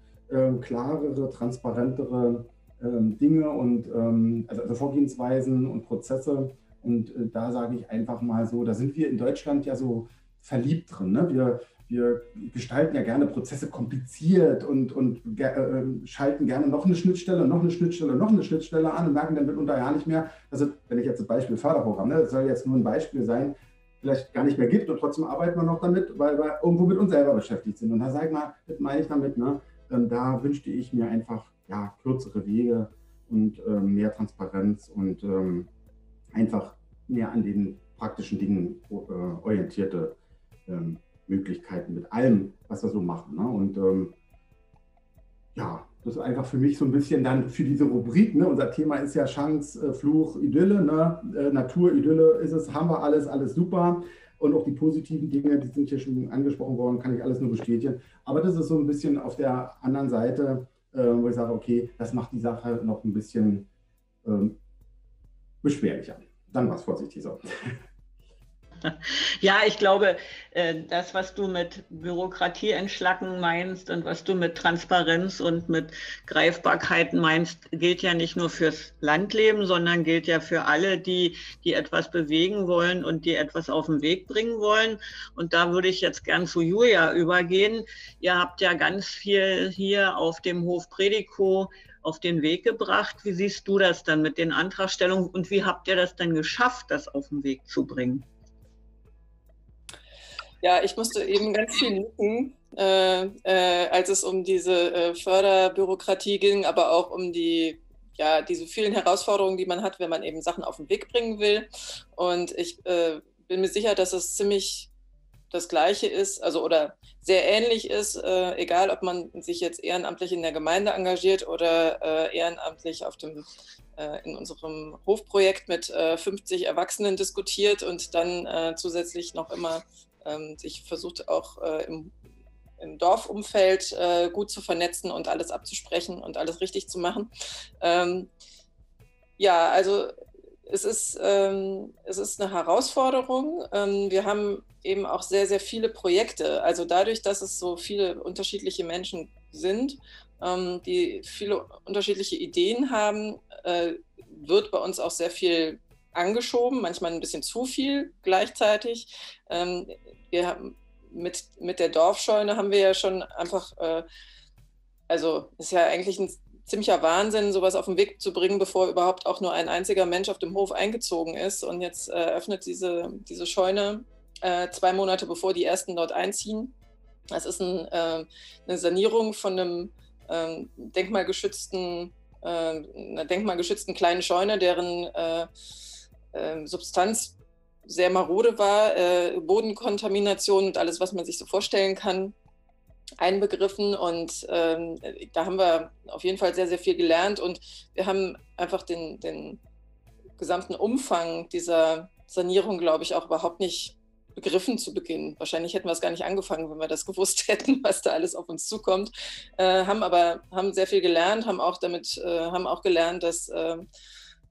klarere, transparentere ähm, Dinge und ähm, also, also, Vorgehensweisen und Prozesse. Und äh, da sage ich einfach mal so, da sind wir in Deutschland ja so verliebt drin. Ne? Wir, wir gestalten ja gerne Prozesse kompliziert und, und äh, ähm, schalten gerne noch eine Schnittstelle, noch eine Schnittstelle, noch eine Schnittstelle an und merken dann mitunter ja nicht mehr, es, wenn ich jetzt das Beispiel Förderprogramm, ne, das soll jetzt nur ein Beispiel sein, vielleicht gar nicht mehr gibt und trotzdem arbeiten wir noch damit, weil wir irgendwo mit uns selber beschäftigt sind. Und da sage ich mal, das meine ich damit, ne, ähm, da wünschte ich mir einfach ja, kürzere Wege und ähm, mehr Transparenz und ähm, einfach mehr an den praktischen Dingen äh, orientierte ähm, Möglichkeiten mit allem, was wir so machen. Ne? Und ähm, ja, das ist einfach für mich so ein bisschen dann für diese Rubrik. Ne? Unser Thema ist ja Chance, äh, Fluch, Idylle. Ne? Äh, Natur, Idylle ist es, haben wir alles, alles super. Und auch die positiven Dinge, die sind hier schon angesprochen worden, kann ich alles nur bestätigen. Aber das ist so ein bisschen auf der anderen Seite äh, wo ich sage, okay, das macht die Sache noch ein bisschen ähm, beschwerlicher. Dann war es vorsichtig so. Ja, ich glaube, äh, das, was du mit Bürokratie entschlacken meinst und was du mit Transparenz und mit Greifbarkeit meinst, gilt ja nicht nur fürs Landleben, sondern gilt ja für alle, die, die etwas bewegen wollen und die etwas auf den Weg bringen wollen. Und da würde ich jetzt gern zu Julia übergehen. Ihr habt ja ganz viel hier auf dem Hof Prediko auf den Weg gebracht. Wie siehst du das dann mit den Antragstellungen und wie habt ihr das dann geschafft, das auf den Weg zu bringen? Ja, ich musste eben ganz viel nicken, äh, äh, als es um diese äh, Förderbürokratie ging, aber auch um die, ja, diese vielen Herausforderungen, die man hat, wenn man eben Sachen auf den Weg bringen will. Und ich äh, bin mir sicher, dass es ziemlich das Gleiche ist, also oder sehr ähnlich ist, äh, egal ob man sich jetzt ehrenamtlich in der Gemeinde engagiert oder äh, ehrenamtlich auf dem, in unserem Hofprojekt mit 50 Erwachsenen diskutiert und dann zusätzlich noch immer ähm, sich versucht auch äh, im, im, Dorfumfeld äh, gut zu vernetzen und alles abzusprechen und alles richtig zu machen. Ähm, ja, also es ist, ähm, es ist eine Herausforderung. Ähm, wir haben eben auch sehr, sehr viele Projekte. Also dadurch, dass es so viele unterschiedliche Menschen sind, ähm, die viele unterschiedliche Ideen haben, äh, wird bei uns auch sehr viel angeschoben, manchmal ein bisschen zu viel gleichzeitig. Wir haben mit, mit der Dorfscheune haben wir ja schon einfach, äh, also ist ja eigentlich ein ziemlicher Wahnsinn, sowas auf den Weg zu bringen, bevor überhaupt auch nur ein einziger Mensch auf dem Hof eingezogen ist. Und jetzt äh, öffnet diese, diese Scheune äh, zwei Monate bevor die ersten dort einziehen. Das ist ein, äh, eine Sanierung von einem ähm, denkmalgeschützten, äh, einer denkmalgeschützten kleinen Scheune, deren äh, ähm, Substanz sehr marode war, äh, Bodenkontamination und alles, was man sich so vorstellen kann, einbegriffen. Und ähm, da haben wir auf jeden Fall sehr, sehr viel gelernt und wir haben einfach den, den gesamten Umfang dieser Sanierung, glaube ich, auch überhaupt nicht begriffen zu Beginn. Wahrscheinlich hätten wir es gar nicht angefangen, wenn wir das gewusst hätten, was da alles auf uns zukommt. Äh, haben aber haben sehr viel gelernt, haben auch damit, äh, haben auch gelernt, dass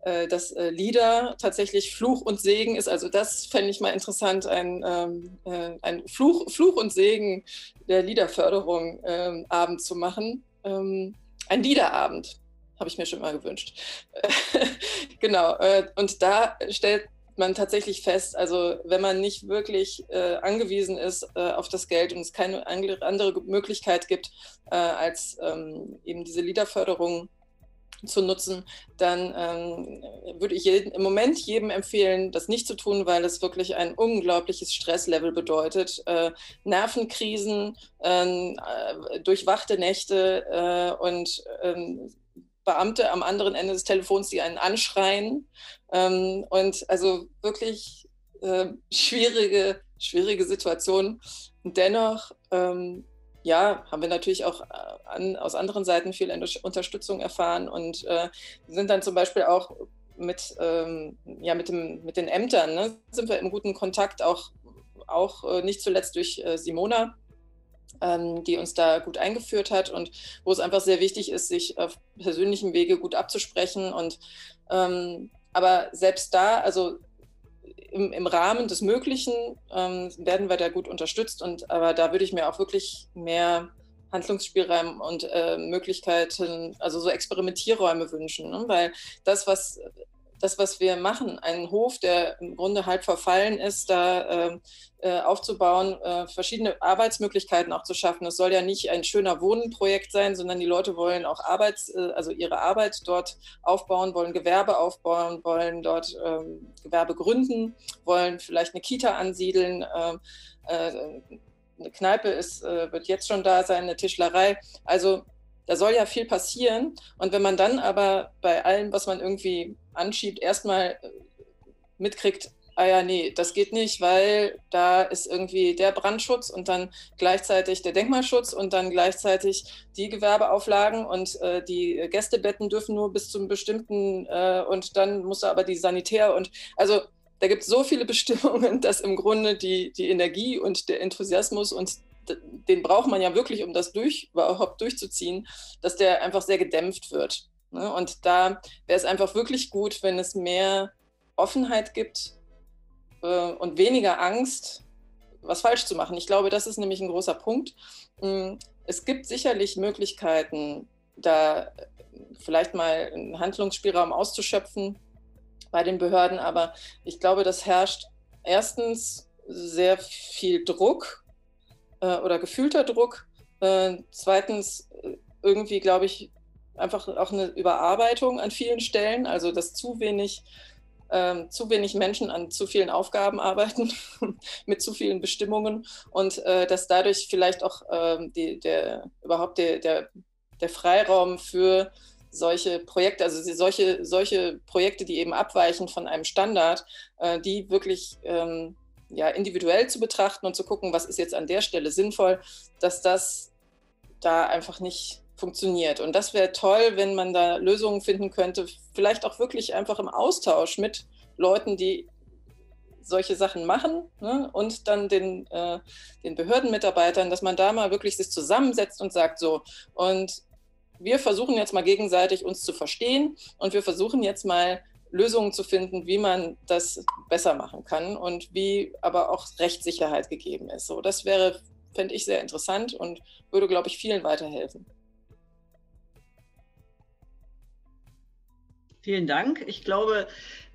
äh, äh, dass äh, Lieder tatsächlich Fluch und Segen ist. Also das fände ich mal interessant, ein, ähm, äh, ein Fluch, Fluch und Segen der Liederförderung ähm, Abend zu machen. Ähm, ein Liederabend, habe ich mir schon mal gewünscht. genau, äh, und da stellt man tatsächlich fest, also wenn man nicht wirklich äh, angewiesen ist äh, auf das Geld und es keine andere Möglichkeit gibt, als ähm, eben diese Liederförderung zu nutzen, dann ähm, würde ich jeden, im Moment jedem empfehlen, das nicht zu tun, weil es wirklich ein unglaubliches Stresslevel bedeutet. Äh, Nervenkrisen, ähm, äh, durchwachte Nächte äh, und ähm, Beamte am anderen Ende des Telefons, die einen anschreien. Ähm, und also wirklich äh, schwierige, schwierige Situation. dennoch ähm, ja, haben wir natürlich auch äh, an, aus anderen Seiten viel Unterstützung erfahren und äh, sind dann zum Beispiel auch mit, ähm, ja, mit, dem, mit den Ämtern, ne, sind wir im guten Kontakt, auch, auch äh, nicht zuletzt durch äh, Simona, ähm, die uns da gut eingeführt hat und wo es einfach sehr wichtig ist, sich auf persönlichem Wege gut abzusprechen. Und ähm, aber selbst da, also im, im Rahmen des Möglichen ähm, werden wir da gut unterstützt. Und aber da würde ich mir auch wirklich mehr Handlungsspielraum und äh, Möglichkeiten, also so Experimentierräume wünschen, ne? weil das, was das, was wir machen, einen Hof, der im Grunde halb verfallen ist, da äh, äh, aufzubauen, äh, verschiedene Arbeitsmöglichkeiten auch zu schaffen. Es soll ja nicht ein schöner Wohnprojekt sein, sondern die Leute wollen auch Arbeits, äh, also ihre Arbeit dort aufbauen, wollen Gewerbe aufbauen, wollen dort ähm, Gewerbe gründen, wollen vielleicht eine Kita ansiedeln. Ähm, äh, eine Kneipe ist, äh, wird jetzt schon da sein, eine Tischlerei. Also da soll ja viel passieren. Und wenn man dann aber bei allem, was man irgendwie anschiebt, erstmal mitkriegt, ah ja, nee, das geht nicht, weil da ist irgendwie der Brandschutz und dann gleichzeitig der Denkmalschutz und dann gleichzeitig die Gewerbeauflagen und äh, die Gästebetten dürfen nur bis zum bestimmten äh, und dann muss aber die Sanitär und also da gibt es so viele Bestimmungen, dass im Grunde die, die Energie und der Enthusiasmus und den braucht man ja wirklich, um das durch, überhaupt durchzuziehen, dass der einfach sehr gedämpft wird. Ne? Und da wäre es einfach wirklich gut, wenn es mehr Offenheit gibt äh, und weniger Angst, was falsch zu machen. Ich glaube, das ist nämlich ein großer Punkt. Hm, es gibt sicherlich Möglichkeiten, da vielleicht mal einen Handlungsspielraum auszuschöpfen bei den Behörden, aber ich glaube, das herrscht erstens sehr viel Druck äh, oder gefühlter Druck. Äh, zweitens irgendwie, glaube ich, einfach auch eine Überarbeitung an vielen Stellen, also dass zu wenig ähm, zu wenig Menschen an zu vielen Aufgaben arbeiten, mit zu vielen Bestimmungen und äh, dass dadurch vielleicht auch ähm, die, der, überhaupt der, der, der Freiraum für solche Projekte, also solche, solche Projekte, die eben abweichen von einem Standard, äh, die wirklich ähm, ja, individuell zu betrachten und zu gucken, was ist jetzt an der Stelle sinnvoll, dass das da einfach nicht funktioniert. Und das wäre toll, wenn man da Lösungen finden könnte, vielleicht auch wirklich einfach im Austausch mit Leuten, die solche Sachen machen ne? und dann den, äh, den Behördenmitarbeitern, dass man da mal wirklich sich zusammensetzt und sagt so, und wir versuchen jetzt mal gegenseitig uns zu verstehen und wir versuchen jetzt mal Lösungen zu finden, wie man das besser machen kann und wie aber auch Rechtssicherheit gegeben ist. So, das wäre, fände ich, sehr interessant und würde, glaube ich, vielen weiterhelfen. Vielen Dank. Ich glaube,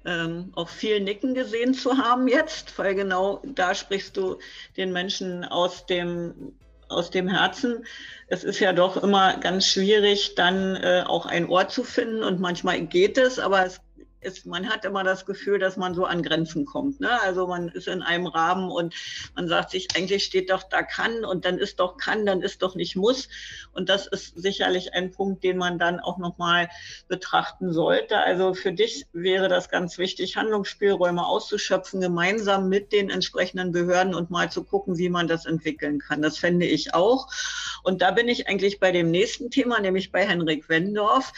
ähm, auch viel Nicken gesehen zu haben jetzt, weil genau da sprichst du den Menschen aus dem, aus dem Herzen. Es ist ja doch immer ganz schwierig, dann äh, auch ein Ohr zu finden und manchmal geht es, aber es ist, man hat immer das Gefühl, dass man so an Grenzen kommt. Ne? Also man ist in einem Rahmen und man sagt sich, eigentlich steht doch da kann und dann ist doch kann, dann ist doch nicht muss. Und das ist sicherlich ein Punkt, den man dann auch nochmal betrachten sollte. Also für dich wäre das ganz wichtig, Handlungsspielräume auszuschöpfen, gemeinsam mit den entsprechenden Behörden und mal zu gucken, wie man das entwickeln kann. Das fände ich auch. Und da bin ich eigentlich bei dem nächsten Thema, nämlich bei Henrik Wendorf.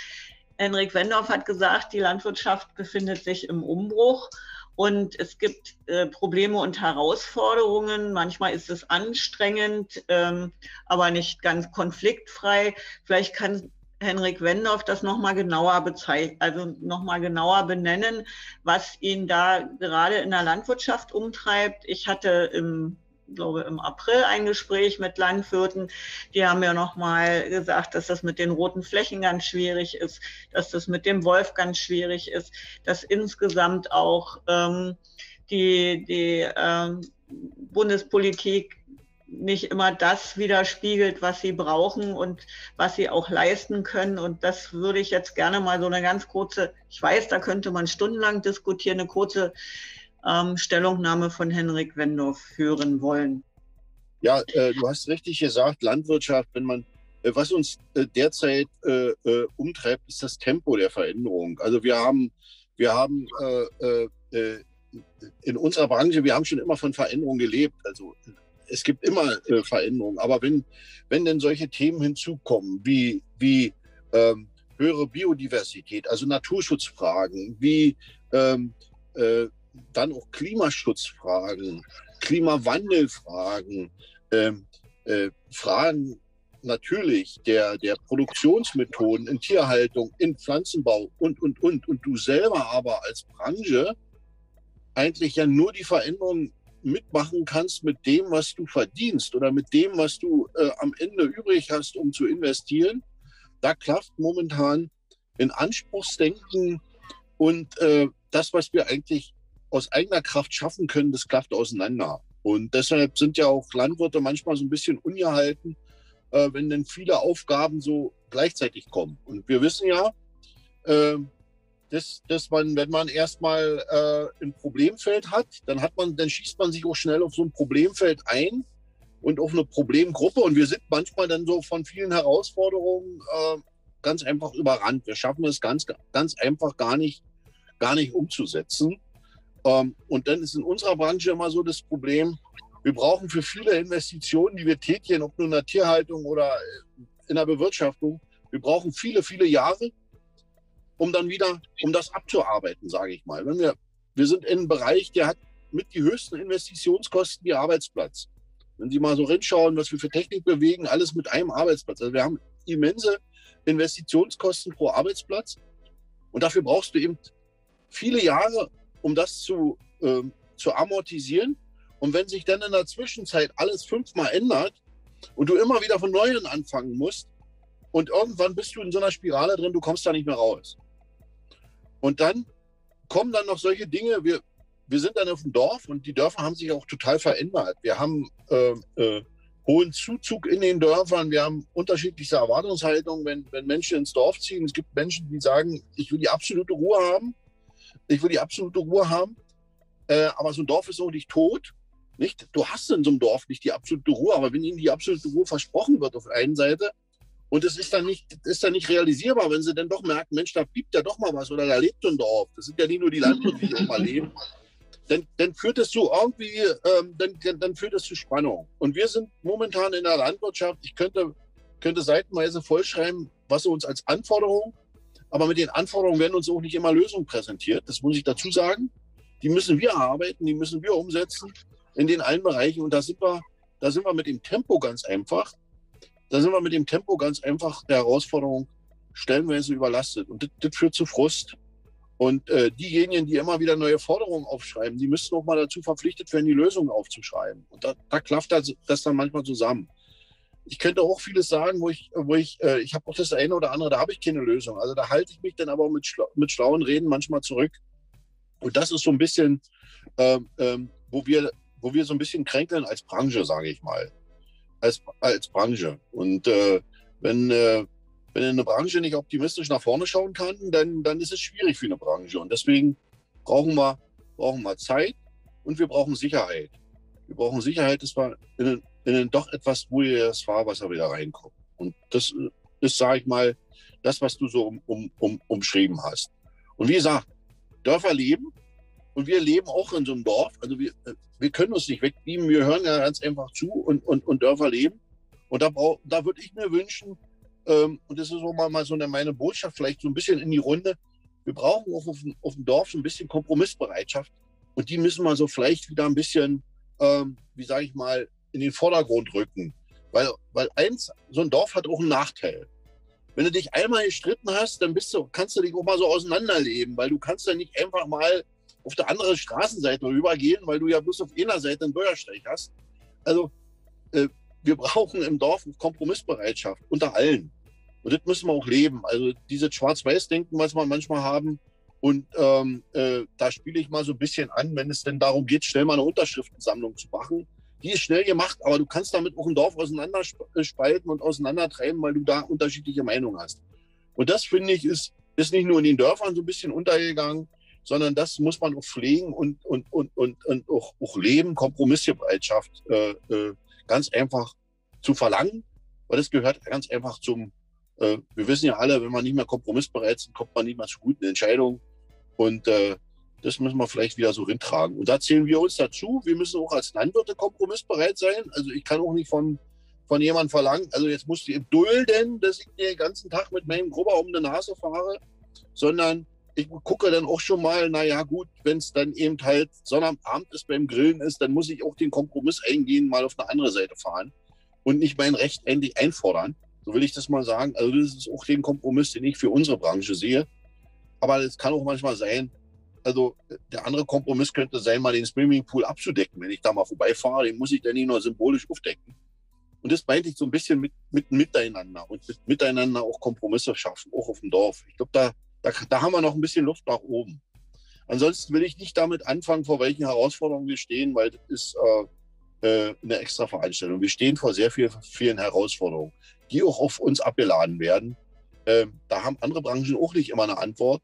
Henrik Wendorf hat gesagt, die Landwirtschaft befindet sich im Umbruch und es gibt äh, Probleme und Herausforderungen. Manchmal ist es anstrengend, ähm, aber nicht ganz konfliktfrei. Vielleicht kann Henrik Wendorf das nochmal genauer bezeichnen, also nochmal genauer benennen, was ihn da gerade in der Landwirtschaft umtreibt. Ich hatte im glaube im April ein Gespräch mit Landwirten. Die haben ja nochmal gesagt, dass das mit den roten Flächen ganz schwierig ist, dass das mit dem Wolf ganz schwierig ist, dass insgesamt auch ähm, die, die ähm, Bundespolitik nicht immer das widerspiegelt, was sie brauchen und was sie auch leisten können. Und das würde ich jetzt gerne mal so eine ganz kurze, ich weiß, da könnte man stundenlang diskutieren, eine kurze ähm, Stellungnahme von Henrik Wendorf hören wollen. Ja, äh, du hast richtig gesagt, Landwirtschaft, wenn man, äh, was uns äh, derzeit äh, äh, umtreibt, ist das Tempo der Veränderung. Also wir haben, wir haben äh, in unserer Branche, wir haben schon immer von Veränderung gelebt. Also es gibt immer Veränderungen. Aber wenn, wenn denn solche Themen hinzukommen, wie, wie ähm, höhere Biodiversität, also Naturschutzfragen, wie ähm, äh, dann auch Klimaschutzfragen, Klimawandelfragen, ähm, äh, Fragen natürlich der, der Produktionsmethoden in Tierhaltung, in Pflanzenbau und, und, und. Und du selber aber als Branche eigentlich ja nur die Veränderung mitmachen kannst mit dem, was du verdienst oder mit dem, was du äh, am Ende übrig hast, um zu investieren. Da klafft momentan in Anspruchsdenken und äh, das, was wir eigentlich aus eigener Kraft schaffen können, das klafft auseinander. Und deshalb sind ja auch Landwirte manchmal so ein bisschen ungehalten, äh, wenn denn viele Aufgaben so gleichzeitig kommen. Und wir wissen ja, äh, dass, dass man, wenn man erstmal äh, ein Problemfeld hat, dann hat man, dann schießt man sich auch schnell auf so ein Problemfeld ein und auf eine Problemgruppe. Und wir sind manchmal dann so von vielen Herausforderungen äh, ganz einfach überrannt. Wir schaffen es ganz, ganz einfach gar nicht, gar nicht umzusetzen. Ähm, und dann ist in unserer Branche immer so das Problem, wir brauchen für viele Investitionen, die wir tätigen, ob nur in der Tierhaltung oder in der Bewirtschaftung, wir brauchen viele, viele Jahre, um dann wieder, um das abzuarbeiten, sage ich mal. Wenn wir, wir sind in einem Bereich, der hat mit die höchsten Investitionskosten die Arbeitsplatz. Wenn Sie mal so rinschauen, was wir für Technik bewegen, alles mit einem Arbeitsplatz. Also wir haben immense Investitionskosten pro Arbeitsplatz. Und dafür brauchst du eben viele Jahre, um das zu, äh, zu amortisieren. Und wenn sich dann in der Zwischenzeit alles fünfmal ändert und du immer wieder von Neuem anfangen musst, und irgendwann bist du in so einer Spirale drin, du kommst da nicht mehr raus. Und dann kommen dann noch solche Dinge. Wir, wir sind dann auf dem Dorf und die Dörfer haben sich auch total verändert. Wir haben äh, äh, hohen Zuzug in den Dörfern. Wir haben unterschiedliche Erwartungshaltungen, wenn, wenn Menschen ins Dorf ziehen. Es gibt Menschen, die sagen, ich will die absolute Ruhe haben. Ich will die absolute Ruhe haben. Äh, aber so ein Dorf ist auch nicht tot. Nicht? Du hast in so einem Dorf nicht die absolute Ruhe, aber wenn ihnen die absolute Ruhe versprochen wird auf der einen Seite, und es ist dann nicht, ist dann nicht realisierbar, wenn sie dann doch merken, Mensch, da piept ja doch mal was oder da lebt ein Dorf. Das sind ja nicht nur die Landwirte, die auch mal leben. Dann, dann führt es zu irgendwie, ähm, dann, dann führt es zu Spannung. Und wir sind momentan in der Landwirtschaft, ich könnte, könnte seitenweise vollschreiben, was uns als Anforderung, aber mit den Anforderungen werden uns auch nicht immer Lösungen präsentiert. Das muss ich dazu sagen. Die müssen wir erarbeiten, die müssen wir umsetzen in den allen Bereichen. Und da sind wir, da sind wir mit dem Tempo ganz einfach da sind wir mit dem Tempo ganz einfach der Herausforderung stellenweise überlastet. Und das, das führt zu Frust. Und äh, diejenigen, die immer wieder neue Forderungen aufschreiben, die müssten auch mal dazu verpflichtet werden, die Lösungen aufzuschreiben. Und da, da klafft das, das dann manchmal zusammen. Ich könnte auch vieles sagen, wo ich, wo ich, äh, ich habe auch das eine oder andere, da habe ich keine Lösung. Also da halte ich mich dann aber mit, schla mit schlauen Reden manchmal zurück. Und das ist so ein bisschen, ähm, ähm, wo, wir, wo wir so ein bisschen kränkeln als Branche, sage ich mal als, als Branche. Und äh, wenn, äh, wenn eine Branche nicht optimistisch nach vorne schauen kann, dann, dann ist es schwierig für eine Branche. Und deswegen brauchen wir, brauchen wir Zeit und wir brauchen Sicherheit. Wir brauchen Sicherheit, dass wir in ein doch etwas ruhigeres Fahrwasser wieder reinkommen. Und das ist, sage ich mal, das, was du so um, um, um, umschrieben hast. Und wie gesagt, Dörfer leben und wir leben auch in so einem Dorf. Also wir, wir können uns nicht wegbeamen. Wir hören ja ganz einfach zu und, und, und Dörfer leben. Und da, da würde ich mir wünschen, ähm, und das ist auch mal, mal so eine, meine Botschaft, vielleicht so ein bisschen in die Runde. Wir brauchen auch auf, auf dem Dorf so ein bisschen Kompromissbereitschaft. Und die müssen wir so vielleicht wieder ein bisschen, ähm, wie sage ich mal, in den Vordergrund rücken. Weil, weil eins, so ein Dorf hat auch einen Nachteil. Wenn du dich einmal gestritten hast, dann bist du, kannst du dich auch mal so auseinanderleben, weil du kannst ja nicht einfach mal auf der anderen Straßenseite rübergehen, weil du ja bloß auf einer Seite einen Bürgersteig hast. Also äh, wir brauchen im Dorf Kompromissbereitschaft unter allen. Und das müssen wir auch leben. Also dieses Schwarz-Weiß-Denken, was wir manchmal haben. Und ähm, äh, da spiele ich mal so ein bisschen an, wenn es denn darum geht, schnell mal eine Unterschriftensammlung zu machen. Die ist schnell gemacht, aber du kannst damit auch ein Dorf auseinanderspalten und auseinandertreiben, weil du da unterschiedliche Meinungen hast. Und das, finde ich, ist, ist nicht nur in den Dörfern so ein bisschen untergegangen, sondern das muss man auch pflegen und, und, und, und, und auch, auch leben, Kompromissbereitschaft äh, äh, ganz einfach zu verlangen, weil das gehört ganz einfach zum, äh, wir wissen ja alle, wenn man nicht mehr kompromissbereit ist, kommt man nicht mehr zu guten Entscheidungen. Und äh, das müssen wir vielleicht wieder so hintragen. Und da zählen wir uns dazu. Wir müssen auch als Landwirte kompromissbereit sein. Also ich kann auch nicht von, von jemandem verlangen, also jetzt musst du dulden, dass ich den ganzen Tag mit meinem Grubber um die Nase fahre, sondern ich gucke dann auch schon mal, naja gut, wenn es dann eben halt Sonnabend ist beim Grillen ist, dann muss ich auch den Kompromiss eingehen, mal auf eine andere Seite fahren und nicht mein Recht endlich einfordern. So will ich das mal sagen. Also das ist auch den Kompromiss, den ich für unsere Branche sehe. Aber es kann auch manchmal sein, also der andere Kompromiss könnte sein, mal den Swimmingpool abzudecken. Wenn ich da mal vorbeifahre, den muss ich dann nicht nur symbolisch aufdecken. Und das meinte ich so ein bisschen mit, mit Miteinander und mit Miteinander auch Kompromisse schaffen, auch auf dem Dorf. Ich glaube, da, da, da haben wir noch ein bisschen Luft nach oben. Ansonsten will ich nicht damit anfangen, vor welchen Herausforderungen wir stehen, weil das ist äh, äh, eine extra Veranstaltung. Wir stehen vor sehr viel, vielen Herausforderungen, die auch auf uns abgeladen werden. Ähm, da haben andere Branchen auch nicht immer eine Antwort.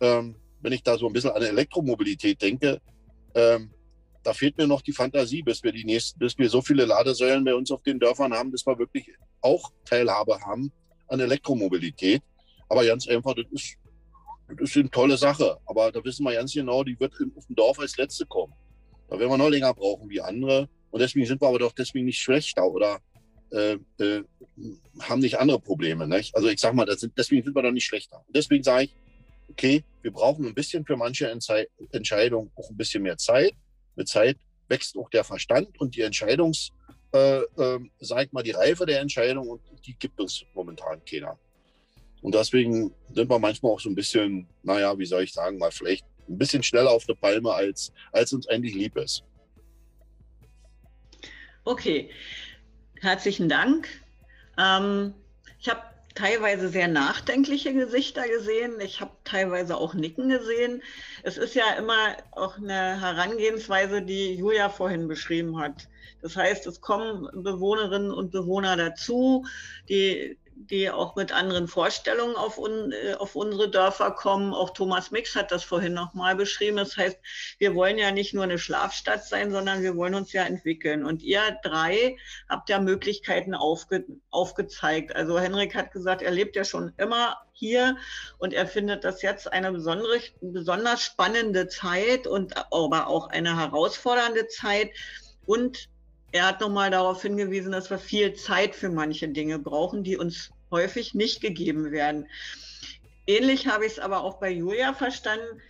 Ähm, wenn ich da so ein bisschen an Elektromobilität denke, ähm, da fehlt mir noch die Fantasie, bis wir die nächsten, bis wir so viele Ladesäulen bei uns auf den Dörfern haben, dass wir wirklich auch Teilhabe haben an Elektromobilität. Aber ganz einfach, das ist das ist eine tolle Sache, aber da wissen wir ganz genau, die wird auf dem Dorf als Letzte kommen. Da werden wir noch länger brauchen wie andere. Und deswegen sind wir aber doch deswegen nicht schlechter oder äh, äh, haben nicht andere Probleme. Nicht? Also ich sage mal, sind, deswegen sind wir doch nicht schlechter. Und deswegen sage ich, okay, wir brauchen ein bisschen für manche Entscheidungen auch ein bisschen mehr Zeit. Mit Zeit wächst auch der Verstand und die Entscheidungs, äh, äh, sag mal, die Reife der Entscheidung und die gibt uns momentan keiner. Und deswegen sind wir manchmal auch so ein bisschen, naja, wie soll ich sagen, mal vielleicht ein bisschen schneller auf der Palme, als, als uns eigentlich lieb ist. Okay, herzlichen Dank. Ähm, ich habe teilweise sehr nachdenkliche Gesichter gesehen. Ich habe teilweise auch Nicken gesehen. Es ist ja immer auch eine Herangehensweise, die Julia vorhin beschrieben hat. Das heißt, es kommen Bewohnerinnen und Bewohner dazu, die die auch mit anderen Vorstellungen auf, un, äh, auf unsere Dörfer kommen. Auch Thomas Mix hat das vorhin nochmal beschrieben. Das heißt, wir wollen ja nicht nur eine Schlafstadt sein, sondern wir wollen uns ja entwickeln. Und ihr drei habt ja Möglichkeiten aufge, aufgezeigt. Also Henrik hat gesagt, er lebt ja schon immer hier und er findet das jetzt eine besondere, besonders spannende Zeit und aber auch eine herausfordernde Zeit. Und er hat nochmal darauf hingewiesen, dass wir viel Zeit für manche Dinge brauchen, die uns häufig nicht gegeben werden. Ähnlich habe ich es aber auch bei Julia verstanden,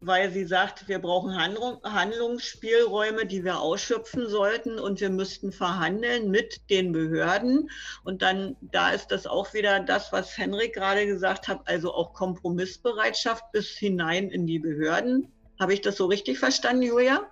weil sie sagt, wir brauchen Handlung, Handlungsspielräume, die wir ausschöpfen sollten und wir müssten verhandeln mit den Behörden. Und dann, da ist das auch wieder das, was Henrik gerade gesagt hat, also auch Kompromissbereitschaft bis hinein in die Behörden. Habe ich das so richtig verstanden, Julia?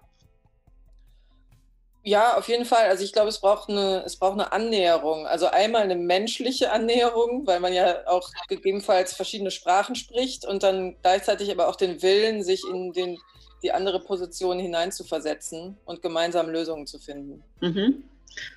Ja, auf jeden Fall. Also ich glaube, es braucht eine, es braucht eine Annäherung. Also einmal eine menschliche Annäherung, weil man ja auch gegebenenfalls verschiedene Sprachen spricht und dann gleichzeitig aber auch den Willen, sich in den, die andere Position hineinzuversetzen und gemeinsam Lösungen zu finden. Mhm.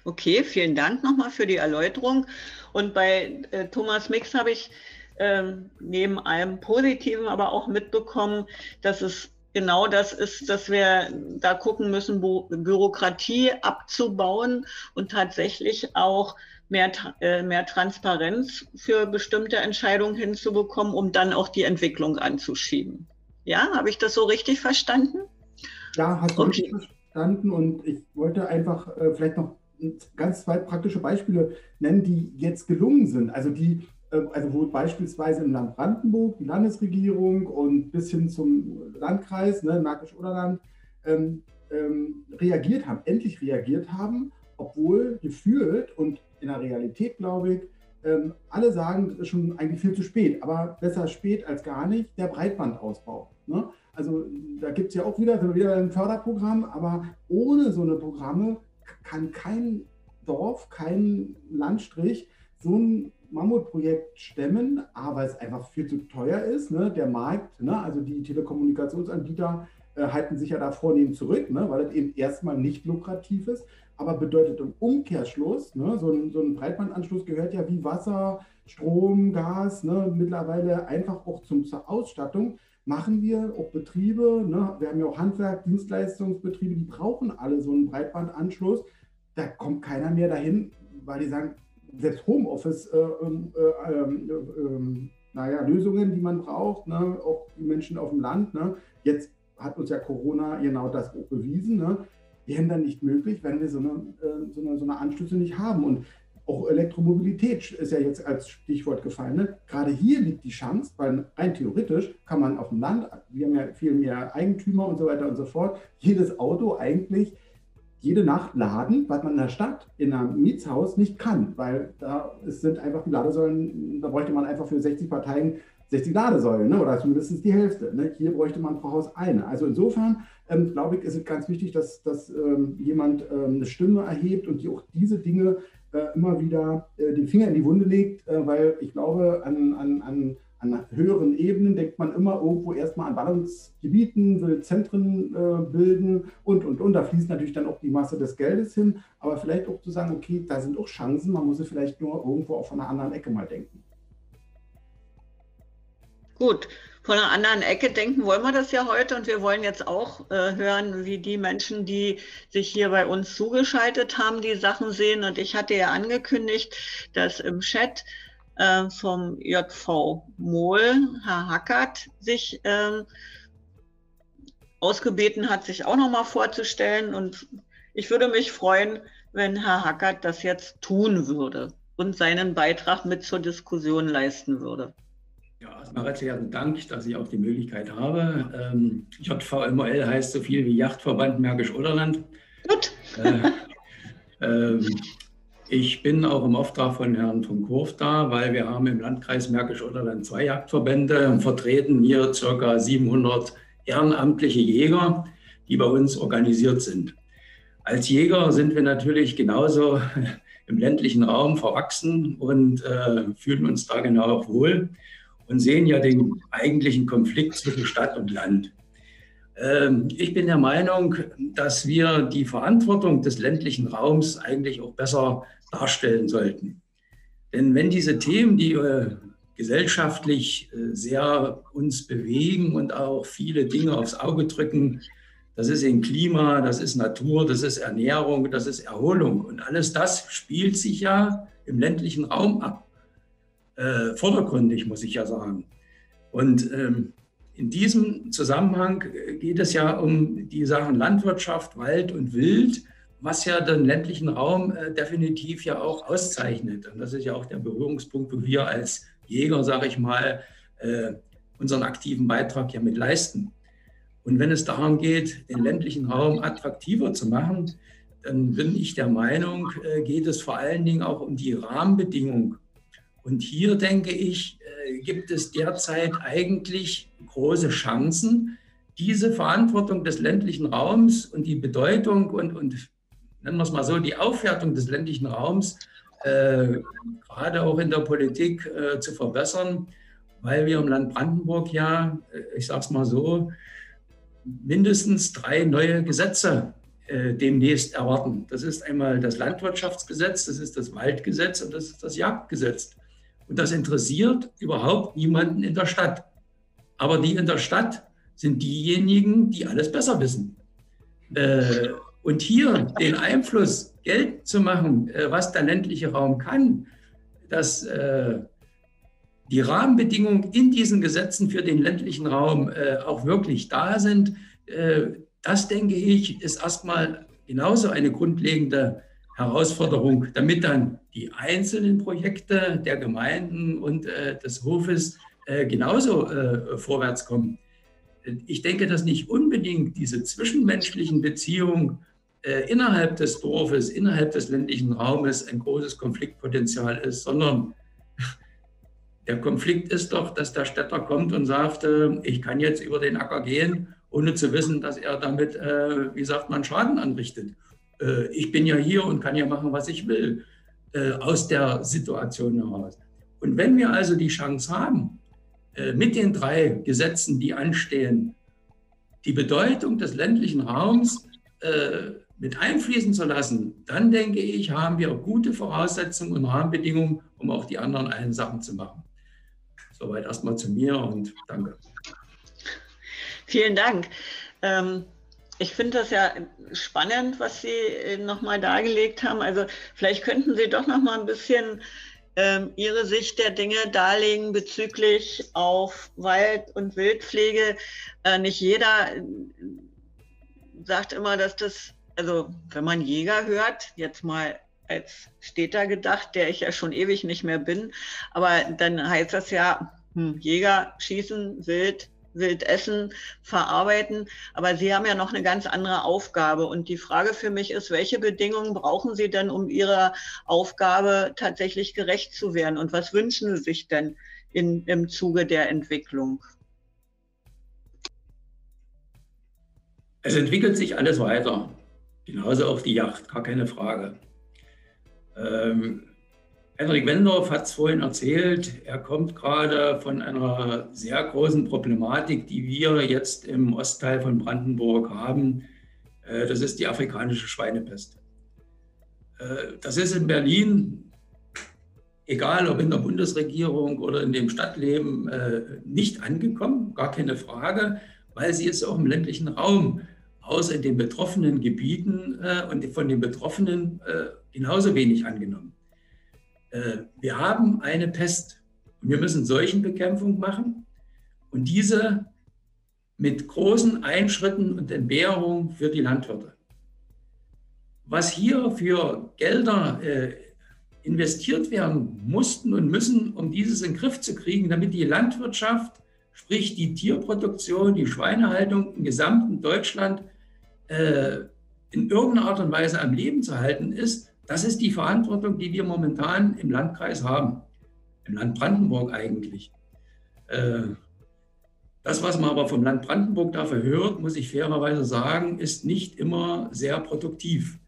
Okay, vielen Dank nochmal für die Erläuterung. Und bei äh, Thomas Mix habe ich äh, neben allem Positiven aber auch mitbekommen, dass es genau das ist, dass wir da gucken müssen, Bürokratie abzubauen und tatsächlich auch mehr, äh, mehr Transparenz für bestimmte Entscheidungen hinzubekommen, um dann auch die Entwicklung anzuschieben. Ja, habe ich das so richtig verstanden? Ja, hast du okay. richtig verstanden und ich wollte einfach äh, vielleicht noch ganz zwei praktische Beispiele nennen, die jetzt gelungen sind. Also die also wo beispielsweise im Land Brandenburg die Landesregierung und bis hin zum Landkreis, ne, Märkisch-Oderland, ähm, ähm, reagiert haben, endlich reagiert haben, obwohl gefühlt und in der Realität, glaube ich, ähm, alle sagen, das ist schon eigentlich viel zu spät, aber besser spät als gar nicht, der Breitbandausbau. Ne? Also da gibt es ja auch wieder, wieder ein Förderprogramm, aber ohne so eine Programme kann kein Dorf, kein Landstrich so ein Mammutprojekt stemmen, aber es einfach viel zu teuer ist. Ne? Der Markt, ne? also die Telekommunikationsanbieter äh, halten sich ja da vornehm zurück, ne, weil es eben erstmal nicht lukrativ ist, aber bedeutet im Umkehrschluss, ne, so, ein, so ein Breitbandanschluss gehört ja wie Wasser, Strom, Gas, ne, mittlerweile einfach auch zum, zur Ausstattung machen wir auch Betriebe, ne, wir haben ja auch Handwerk, Dienstleistungsbetriebe, die brauchen alle so einen Breitbandanschluss. Da kommt keiner mehr dahin, weil die sagen, selbst Homeoffice, äh, ähm, äh, ähm, äh, ähm, naja, Lösungen, die man braucht, ne, auch die Menschen auf dem Land. Ne, jetzt hat uns ja Corona genau das bewiesen. Ne, wären dann nicht möglich, wenn wir so eine, äh, so eine, so eine Anschlüsse nicht haben. Und auch Elektromobilität ist ja jetzt als Stichwort gefallen. Ne? Gerade hier liegt die Chance, weil rein theoretisch kann man auf dem Land, wir haben ja viel mehr Eigentümer und so weiter und so fort, jedes Auto eigentlich jede Nacht laden, was man in der Stadt, in einem Mietshaus nicht kann, weil da sind einfach die Ladesäulen, da bräuchte man einfach für 60 Parteien 60 Ladesäulen ne? oder zumindest die Hälfte. Ne? Hier bräuchte man pro Haus eine. Also insofern ähm, glaube ich, ist es ganz wichtig, dass, dass ähm, jemand ähm, eine Stimme erhebt und die auch diese Dinge äh, immer wieder äh, den Finger in die Wunde legt, äh, weil ich glaube, an, an, an, an höheren Ebenen denkt man immer irgendwo erstmal an Ballungsgebieten, will Zentren bilden und, und, und. Da fließt natürlich dann auch die Masse des Geldes hin, aber vielleicht auch zu sagen, okay, da sind auch Chancen, man muss es vielleicht nur irgendwo auch von einer anderen Ecke mal denken. Gut, von einer anderen Ecke denken wollen wir das ja heute und wir wollen jetzt auch äh, hören, wie die Menschen, die sich hier bei uns zugeschaltet haben, die Sachen sehen. Und ich hatte ja angekündigt, dass im Chat äh, vom JV Mohl, Herr Hackert, sich äh, ausgebeten hat, sich auch nochmal vorzustellen. Und ich würde mich freuen, wenn Herr Hackert das jetzt tun würde und seinen Beitrag mit zur Diskussion leisten würde. Ja, erstmal herzlichen Dank, dass ich auch die Möglichkeit habe. Ähm, JVMOL heißt so viel wie Yachtverband Märkisch-Oderland. Gut. Äh, äh, ich bin auch im Auftrag von Herrn von Kurf da, weil wir haben im Landkreis Märkisch-Oderland zwei Jagdverbände und vertreten hier ca. 700 ehrenamtliche Jäger, die bei uns organisiert sind. Als Jäger sind wir natürlich genauso im ländlichen Raum verwachsen und äh, fühlen uns da genau auch wohl und sehen ja den eigentlichen Konflikt zwischen Stadt und Land. Ähm, ich bin der Meinung, dass wir die Verantwortung des ländlichen Raums eigentlich auch besser darstellen sollten. Denn wenn diese Themen, die äh, gesellschaftlich äh, sehr uns bewegen und auch viele Dinge aufs Auge drücken, das ist in Klima, das ist Natur, das ist Ernährung, das ist Erholung. Und alles das spielt sich ja im ländlichen Raum ab äh, vordergründig, muss ich ja sagen. Und ähm, in diesem Zusammenhang äh, geht es ja um die Sachen Landwirtschaft, Wald und Wild, was ja den ländlichen Raum äh, definitiv ja auch auszeichnet. Und das ist ja auch der Berührungspunkt, wo wir als Jäger, sage ich mal, äh, unseren aktiven Beitrag ja mit leisten. Und wenn es darum geht, den ländlichen Raum attraktiver zu machen, dann bin ich der Meinung, äh, geht es vor allen Dingen auch um die Rahmenbedingungen und hier denke ich, äh, gibt es derzeit eigentlich große Chancen, diese Verantwortung des ländlichen Raums und die Bedeutung und, und nennen wir es mal so, die Aufwertung des ländlichen Raums äh, gerade auch in der Politik äh, zu verbessern, weil wir im Land Brandenburg ja, äh, ich sage es mal so, mindestens drei neue Gesetze äh, demnächst erwarten. Das ist einmal das Landwirtschaftsgesetz, das ist das Waldgesetz und das ist das Jagdgesetz. Und das interessiert überhaupt niemanden in der Stadt. Aber die in der Stadt sind diejenigen, die alles besser wissen. Äh, und hier den Einfluss, Geld zu machen, äh, was der ländliche Raum kann, dass äh, die Rahmenbedingungen in diesen Gesetzen für den ländlichen Raum äh, auch wirklich da sind, äh, das denke ich, ist erstmal genauso eine grundlegende Herausforderung, damit dann die einzelnen Projekte der Gemeinden und äh, des Hofes äh, genauso vorwärts kommen. Ich denke, dass nicht unbedingt diese zwischenmenschlichen Beziehungen äh, innerhalb des Dorfes, innerhalb des ländlichen Raumes ein großes Konfliktpotenzial ist, sondern der Konflikt ist doch, dass der Städter kommt und sagt, äh, ich kann jetzt über den Acker gehen, ohne zu wissen, dass er damit, äh, wie sagt man, Schaden anrichtet äh, ich bin ja hier und kann ja machen, was ich will, äh, aus der Situation heraus. Und wenn wir also die Chance haben, mit den drei Gesetzen, die anstehen, die Bedeutung des ländlichen Raums äh, mit einfließen zu lassen, dann denke ich, haben wir gute Voraussetzungen und Rahmenbedingungen, um auch die anderen allen Sachen zu machen. Soweit erstmal zu mir und danke. Vielen Dank. Ähm, ich finde das ja spannend, was Sie äh, nochmal dargelegt haben. Also vielleicht könnten Sie doch noch mal ein bisschen ähm, Ihre Sicht der Dinge darlegen bezüglich auf Wald- und Wildpflege. Äh, nicht jeder äh, sagt immer, dass das, also wenn man Jäger hört, jetzt mal als Städter gedacht, der ich ja schon ewig nicht mehr bin, aber dann heißt das ja, hm, Jäger schießen wild, wild essen, verarbeiten. Aber Sie haben ja noch eine ganz andere Aufgabe. Und die Frage für mich ist, welche Bedingungen brauchen Sie denn, um Ihrer Aufgabe tatsächlich gerecht zu werden? Und was wünschen Sie sich denn in, im Zuge der Entwicklung? Es entwickelt sich alles weiter. Genauso auch die Yacht, gar keine Frage. Ähm, Henrik Wendorf hat es vorhin erzählt, er kommt gerade von einer sehr großen Problematik, die wir jetzt im Ostteil von Brandenburg haben. Äh, das ist die afrikanische Schweinepest. Äh, das ist in Berlin, egal ob in der Bundesregierung oder in dem Stadtleben, äh, nicht angekommen, gar keine Frage, weil sie ist auch im ländlichen Raum, außer in den betroffenen Gebieten und von den Betroffenen genauso wenig angenommen. Äh, wir haben eine Pest und wir müssen Seuchenbekämpfung machen und diese mit großen Einschritten und Entbehrungen für die Landwirte. Was hier für Gelder äh, investiert werden mussten und müssen, um dieses in den Griff zu kriegen, damit die Landwirtschaft, sprich die Tierproduktion, die Schweinehaltung im gesamten Deutschland äh, in irgendeiner Art und Weise am Leben zu halten ist, das ist die Verantwortung, die wir momentan im Landkreis haben, im Land Brandenburg eigentlich. Äh, das, was man aber vom Land Brandenburg dafür hört, muss ich fairerweise sagen, ist nicht immer sehr produktiv.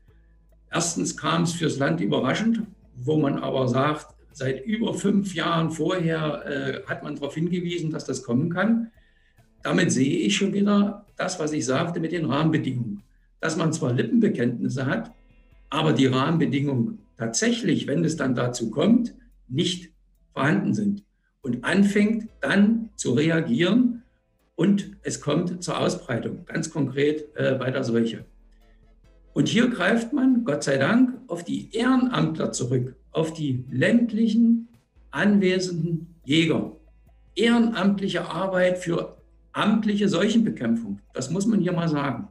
Erstens kam es fürs Land überraschend, wo man aber sagt, seit über fünf Jahren vorher äh, hat man darauf hingewiesen, dass das kommen kann. Damit sehe ich schon wieder das, was ich sagte mit den Rahmenbedingungen. Dass man zwar Lippenbekenntnisse hat, aber die Rahmenbedingungen tatsächlich, wenn es dann dazu kommt, nicht vorhanden sind und anfängt dann zu reagieren und es kommt zur Ausbreitung, ganz konkret äh, bei der Seuche. Und hier greift man, Gott sei Dank, auf die Ehrenamtler zurück, auf die ländlichen anwesenden Jäger. Ehrenamtliche Arbeit für amtliche Seuchenbekämpfung, das muss man hier mal sagen.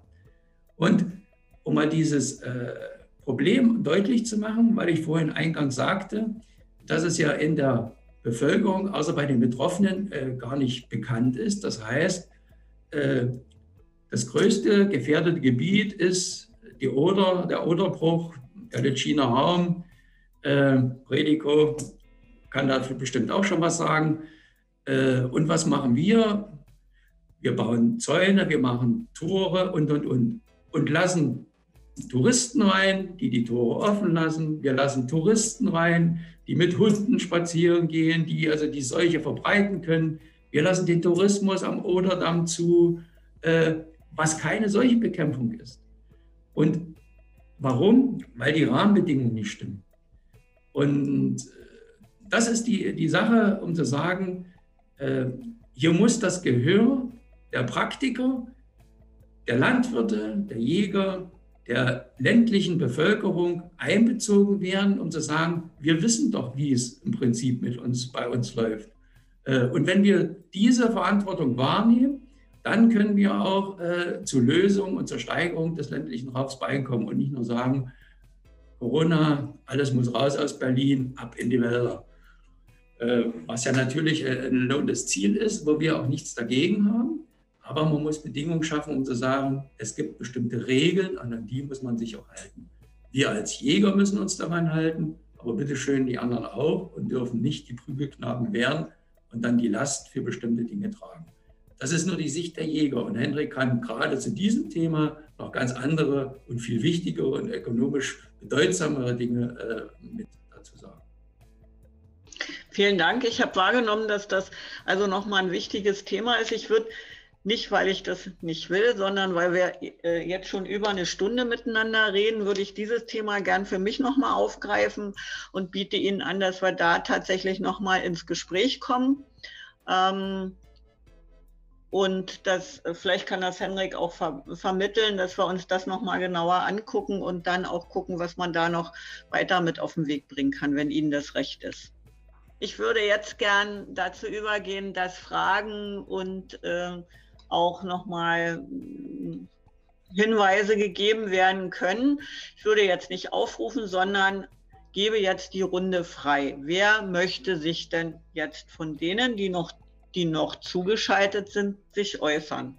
Und um mal dieses äh, Problem deutlich zu machen, weil ich vorhin eingangs sagte, dass es ja in der Bevölkerung, außer bei den Betroffenen, äh, gar nicht bekannt ist. Das heißt, äh, das größte gefährdete Gebiet ist die Oder, der Oderbruch, der Litschiner Raum. Äh, Predico kann dafür bestimmt auch schon was sagen. Äh, und was machen wir? Wir bauen Zäune, wir machen Tore und, und, und. Und lassen Touristen rein, die die Tore offen lassen. Wir lassen Touristen rein, die mit Hunden spazieren gehen, die also die Seuche verbreiten können. Wir lassen den Tourismus am Oderdamm zu, äh, was keine Seuchebekämpfung ist. Und warum? Weil die Rahmenbedingungen nicht stimmen. Und äh, das ist die, die Sache, um zu sagen, äh, hier muss das Gehör der Praktiker, der Landwirte, der Jäger, der ländlichen Bevölkerung einbezogen werden, um zu sagen, wir wissen doch, wie es im Prinzip mit uns bei uns läuft. Äh, und wenn wir diese Verantwortung wahrnehmen, dann können wir auch äh, zu Lösungen und zur Steigerung des ländlichen Raums beikommen und nicht nur sagen, Corona, alles muss raus aus Berlin, ab in die Wälder. Äh, was ja natürlich ein lohnendes Ziel ist, wo wir auch nichts dagegen haben. Aber man muss Bedingungen schaffen, um zu sagen, es gibt bestimmte Regeln, an die muss man sich auch halten. Wir als Jäger müssen uns daran halten, aber bitteschön die anderen auch und dürfen nicht die Prügelknaben werden und dann die Last für bestimmte Dinge tragen. Das ist nur die Sicht der Jäger. Und Henrik kann gerade zu diesem Thema noch ganz andere und viel wichtigere und ökonomisch bedeutsamere Dinge äh, mit dazu sagen. Vielen Dank. Ich habe wahrgenommen, dass das also nochmal ein wichtiges Thema ist. Ich würde nicht, weil ich das nicht will, sondern weil wir äh, jetzt schon über eine Stunde miteinander reden, würde ich dieses Thema gern für mich nochmal aufgreifen und biete Ihnen an, dass wir da tatsächlich nochmal ins Gespräch kommen. Ähm, und das, äh, vielleicht kann das Henrik auch ver vermitteln, dass wir uns das nochmal genauer angucken und dann auch gucken, was man da noch weiter mit auf den Weg bringen kann, wenn Ihnen das recht ist. Ich würde jetzt gern dazu übergehen, dass Fragen und äh, auch nochmal hm, Hinweise gegeben werden können. Ich würde jetzt nicht aufrufen, sondern gebe jetzt die Runde frei. Wer möchte sich denn jetzt von denen, die noch, die noch zugeschaltet sind, sich äußern?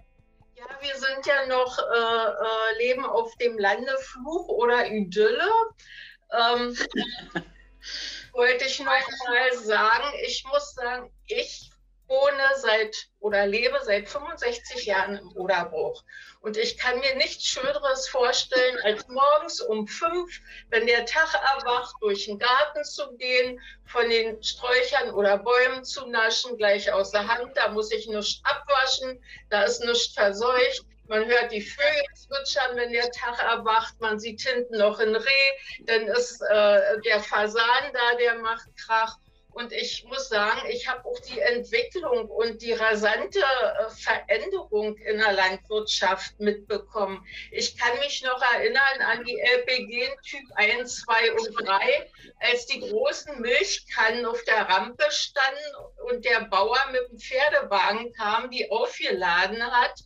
Ja, wir sind ja noch, äh, äh, leben auf dem Lande Fluch oder Idylle. Ähm, wollte ich noch mal sagen, ich muss sagen, ich wohne seit oder lebe seit 65 Jahren im Oderbruch. Und ich kann mir nichts Schöneres vorstellen, als morgens um fünf, wenn der Tag erwacht, durch den Garten zu gehen, von den Sträuchern oder Bäumen zu naschen, gleich aus der Hand. Da muss ich nichts abwaschen, da ist nichts verseucht. Man hört die Vögel zwitschern, wenn der Tag erwacht. Man sieht hinten noch ein Reh. Dann ist äh, der Fasan da, der macht Krach. Und ich muss sagen, ich habe auch die Entwicklung und die rasante äh, Veränderung in der Landwirtschaft mitbekommen. Ich kann mich noch erinnern an die LPG Typ 1, 2 und 3, als die großen Milchkannen auf der Rampe standen und der Bauer mit dem Pferdewagen kam, die aufgeladen hat.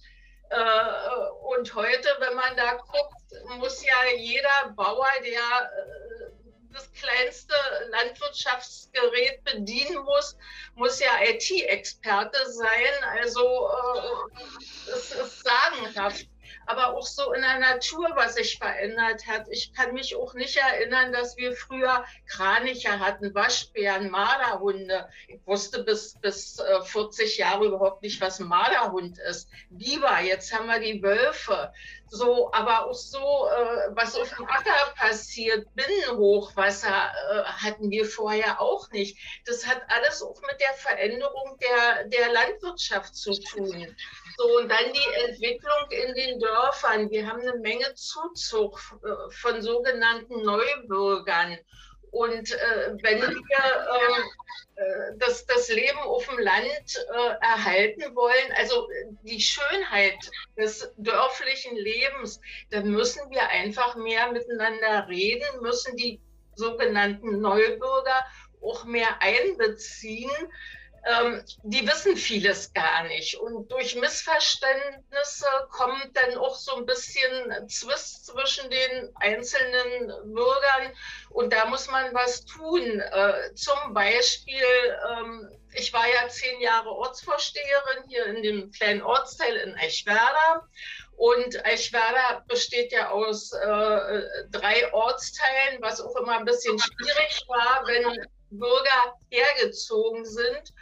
Äh, und heute, wenn man da guckt, muss ja jeder Bauer, der äh, das kleinste Landwirtschaftsgerät bedienen muss, muss ja IT-Experte sein. Also äh, es ist sagenhaft aber auch so in der Natur, was sich verändert hat. Ich kann mich auch nicht erinnern, dass wir früher Kraniche hatten, Waschbären, Marderhunde. Ich wusste bis, bis 40 äh, Jahre überhaupt nicht, was ein Marderhund ist. Biber, jetzt haben wir die Wölfe. So, aber auch so, äh, was auf dem Acker passiert, Binnenhochwasser äh, hatten wir vorher auch nicht. Das hat alles auch mit der Veränderung der, der Landwirtschaft zu tun. So, und dann die Entwicklung in den Dörfern. Wir haben eine Menge Zuzug äh, von sogenannten Neubürgern. Und äh, wenn wir äh, äh, das, das Leben auf dem Land äh, erhalten wollen, also die Schönheit des dörflichen Lebens, dann müssen wir einfach mehr miteinander reden, müssen die sogenannten Neubürger auch mehr einbeziehen ähm, die wissen vieles gar nicht. Und durch Missverständnisse kommt dann auch so ein bisschen Zwist zwischen den einzelnen Bürgern. Und da muss man was tun. Äh, zum Beispiel, ähm, ich war ja zehn Jahre Ortsvorsteherin hier in dem kleinen Ortsteil in Eichwerder. Und Eichwerder besteht ja aus äh, drei Ortsteilen, was auch immer ein bisschen schwierig war, wenn Bürger hergezogen sind.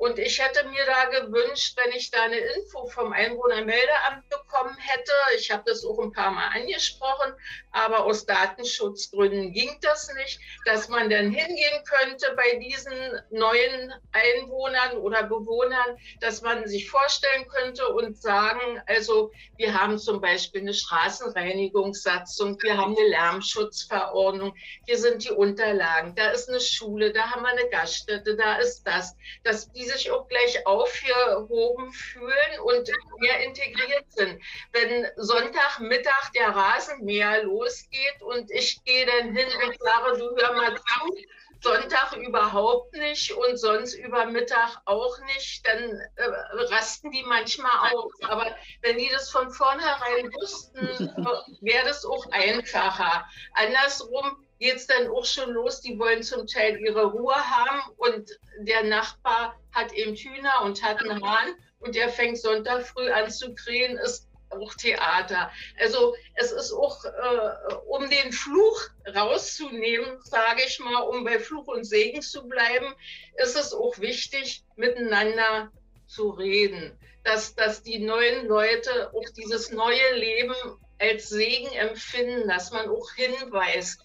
Und ich hätte mir da gewünscht, wenn ich da eine Info vom Einwohnermeldeamt bekommen hätte. Ich habe das auch ein paar Mal angesprochen, aber aus Datenschutzgründen ging das nicht, dass man dann hingehen könnte bei diesen neuen Einwohnern oder Bewohnern, dass man sich vorstellen könnte und sagen, also wir haben zum Beispiel eine Straßenreinigungssatzung, wir haben eine Lärmschutzverordnung, hier sind die Unterlagen, da ist eine Schule, da haben wir eine Gaststätte, da ist das, dass diese sich auch gleich aufgehoben fühlen und mehr integriert sind. Wenn Sonntagmittag der Rasenmäher losgeht und ich gehe dann hin und sage, du hör mal zu, Sonntag überhaupt nicht und sonst über Mittag auch nicht, dann äh, rasten die manchmal aus. Aber wenn die das von vornherein wussten, wäre das auch einfacher. Andersrum geht es dann auch schon los, die wollen zum Teil ihre Ruhe haben und der Nachbar hat eben Hühner und hat einen Hahn und der fängt Sonntag früh an zu krähen, ist auch Theater. Also es ist auch, äh, um den Fluch rauszunehmen, sage ich mal, um bei Fluch und Segen zu bleiben, ist es auch wichtig, miteinander zu reden. Dass, dass die neuen Leute auch dieses neue Leben als Segen empfinden, dass man auch hinweist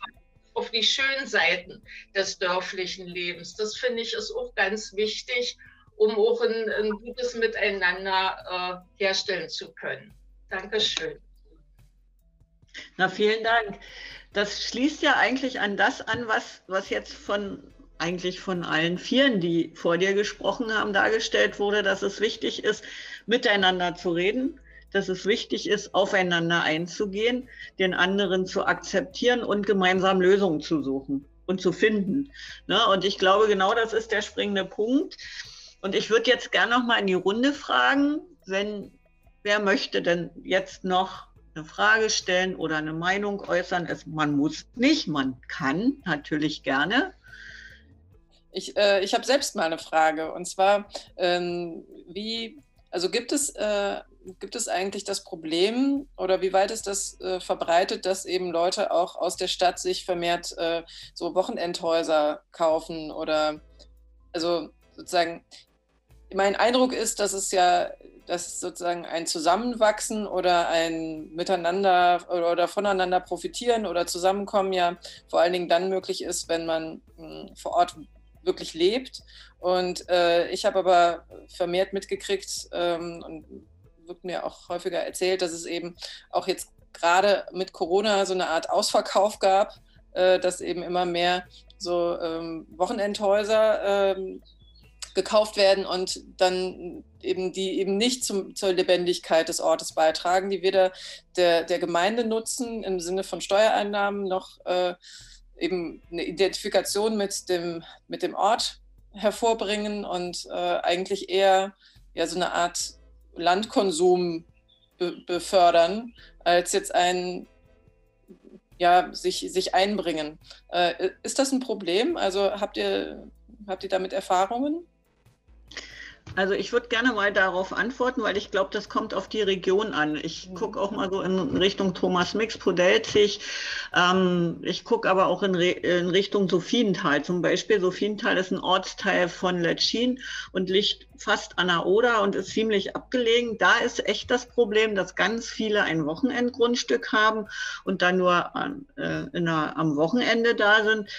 auf die schönen Seiten des dörflichen Lebens. Das finde ich ist auch ganz wichtig. um auch ein, ein gutes Miteinander äh, herstellen zu können. Dankeschön. Na, vielen Dank. Das schließt ja eigentlich an das an, was, was jetzt von eigentlich von allen Vieren, die vor dir gesprochen haben, dargestellt wurde, dass es wichtig ist, miteinander zu reden, dass es wichtig ist, aufeinander einzugehen, den anderen zu akzeptieren und gemeinsam Lösungen zu suchen und zu finden. Ne? Und ich glaube, genau das ist der springende Punkt. Und ich würde jetzt gerne noch mal in die Runde fragen, wenn wer möchte denn jetzt noch eine Frage stellen oder eine Meinung äußern. Es, man muss nicht, man kann natürlich gerne. Ich, äh, ich habe selbst mal eine Frage und zwar, ähm, wie, also gibt es, äh, gibt es eigentlich das Problem oder wie weit ist das äh, verbreitet, dass eben Leute auch aus der Stadt sich vermehrt äh, so Wochenendhäuser kaufen oder also sozusagen, mein Eindruck ist, dass es ja dass sozusagen ein Zusammenwachsen oder ein Miteinander oder, oder, voneinander profitieren oder Zusammenkommen ja vor allen Dingen dann möglich ist, wenn man mh, hm, vor Ort wirklich lebt. Und äh, ich habe aber vermehrt mitgekriegt ähm, und wird mir auch häufiger erzählt, dass es eben auch jetzt gerade mit Corona so eine Art Ausverkauf gab, äh, dass eben immer mehr so ähm, Wochenendhäuser ähm, gekauft werden und dann eben die eben nicht zum, zur Lebendigkeit des Ortes beitragen, die weder der, der Gemeinde nutzen im Sinne von Steuereinnahmen noch äh, eben eine Identifikation mit dem, mit dem Ort hervorbringen und äh, eigentlich eher ja, so eine Art Landkonsum be befördern, als jetzt ein ja, sich, sich einbringen. Äh, ist das ein Problem? Also habt ihr, habt ihr damit Erfahrungen? Also ich würde gerne mal darauf antworten, weil ich glaube, das kommt auf die Region an. Ich mhm. gucke auch mal so in Richtung Thomas Mix, Podelzig. Ähm, ich gucke aber auch in, Re in, Richtung Sophienthal zum Beispiel. Sophienthal ist ein Ortsteil von Letschin und liegt fast an der Oder und ist ziemlich abgelegen. Da ist echt das Problem, dass ganz viele ein Wochenendgrundstück haben und dann nur an, äh, einer, am Wochenende da sind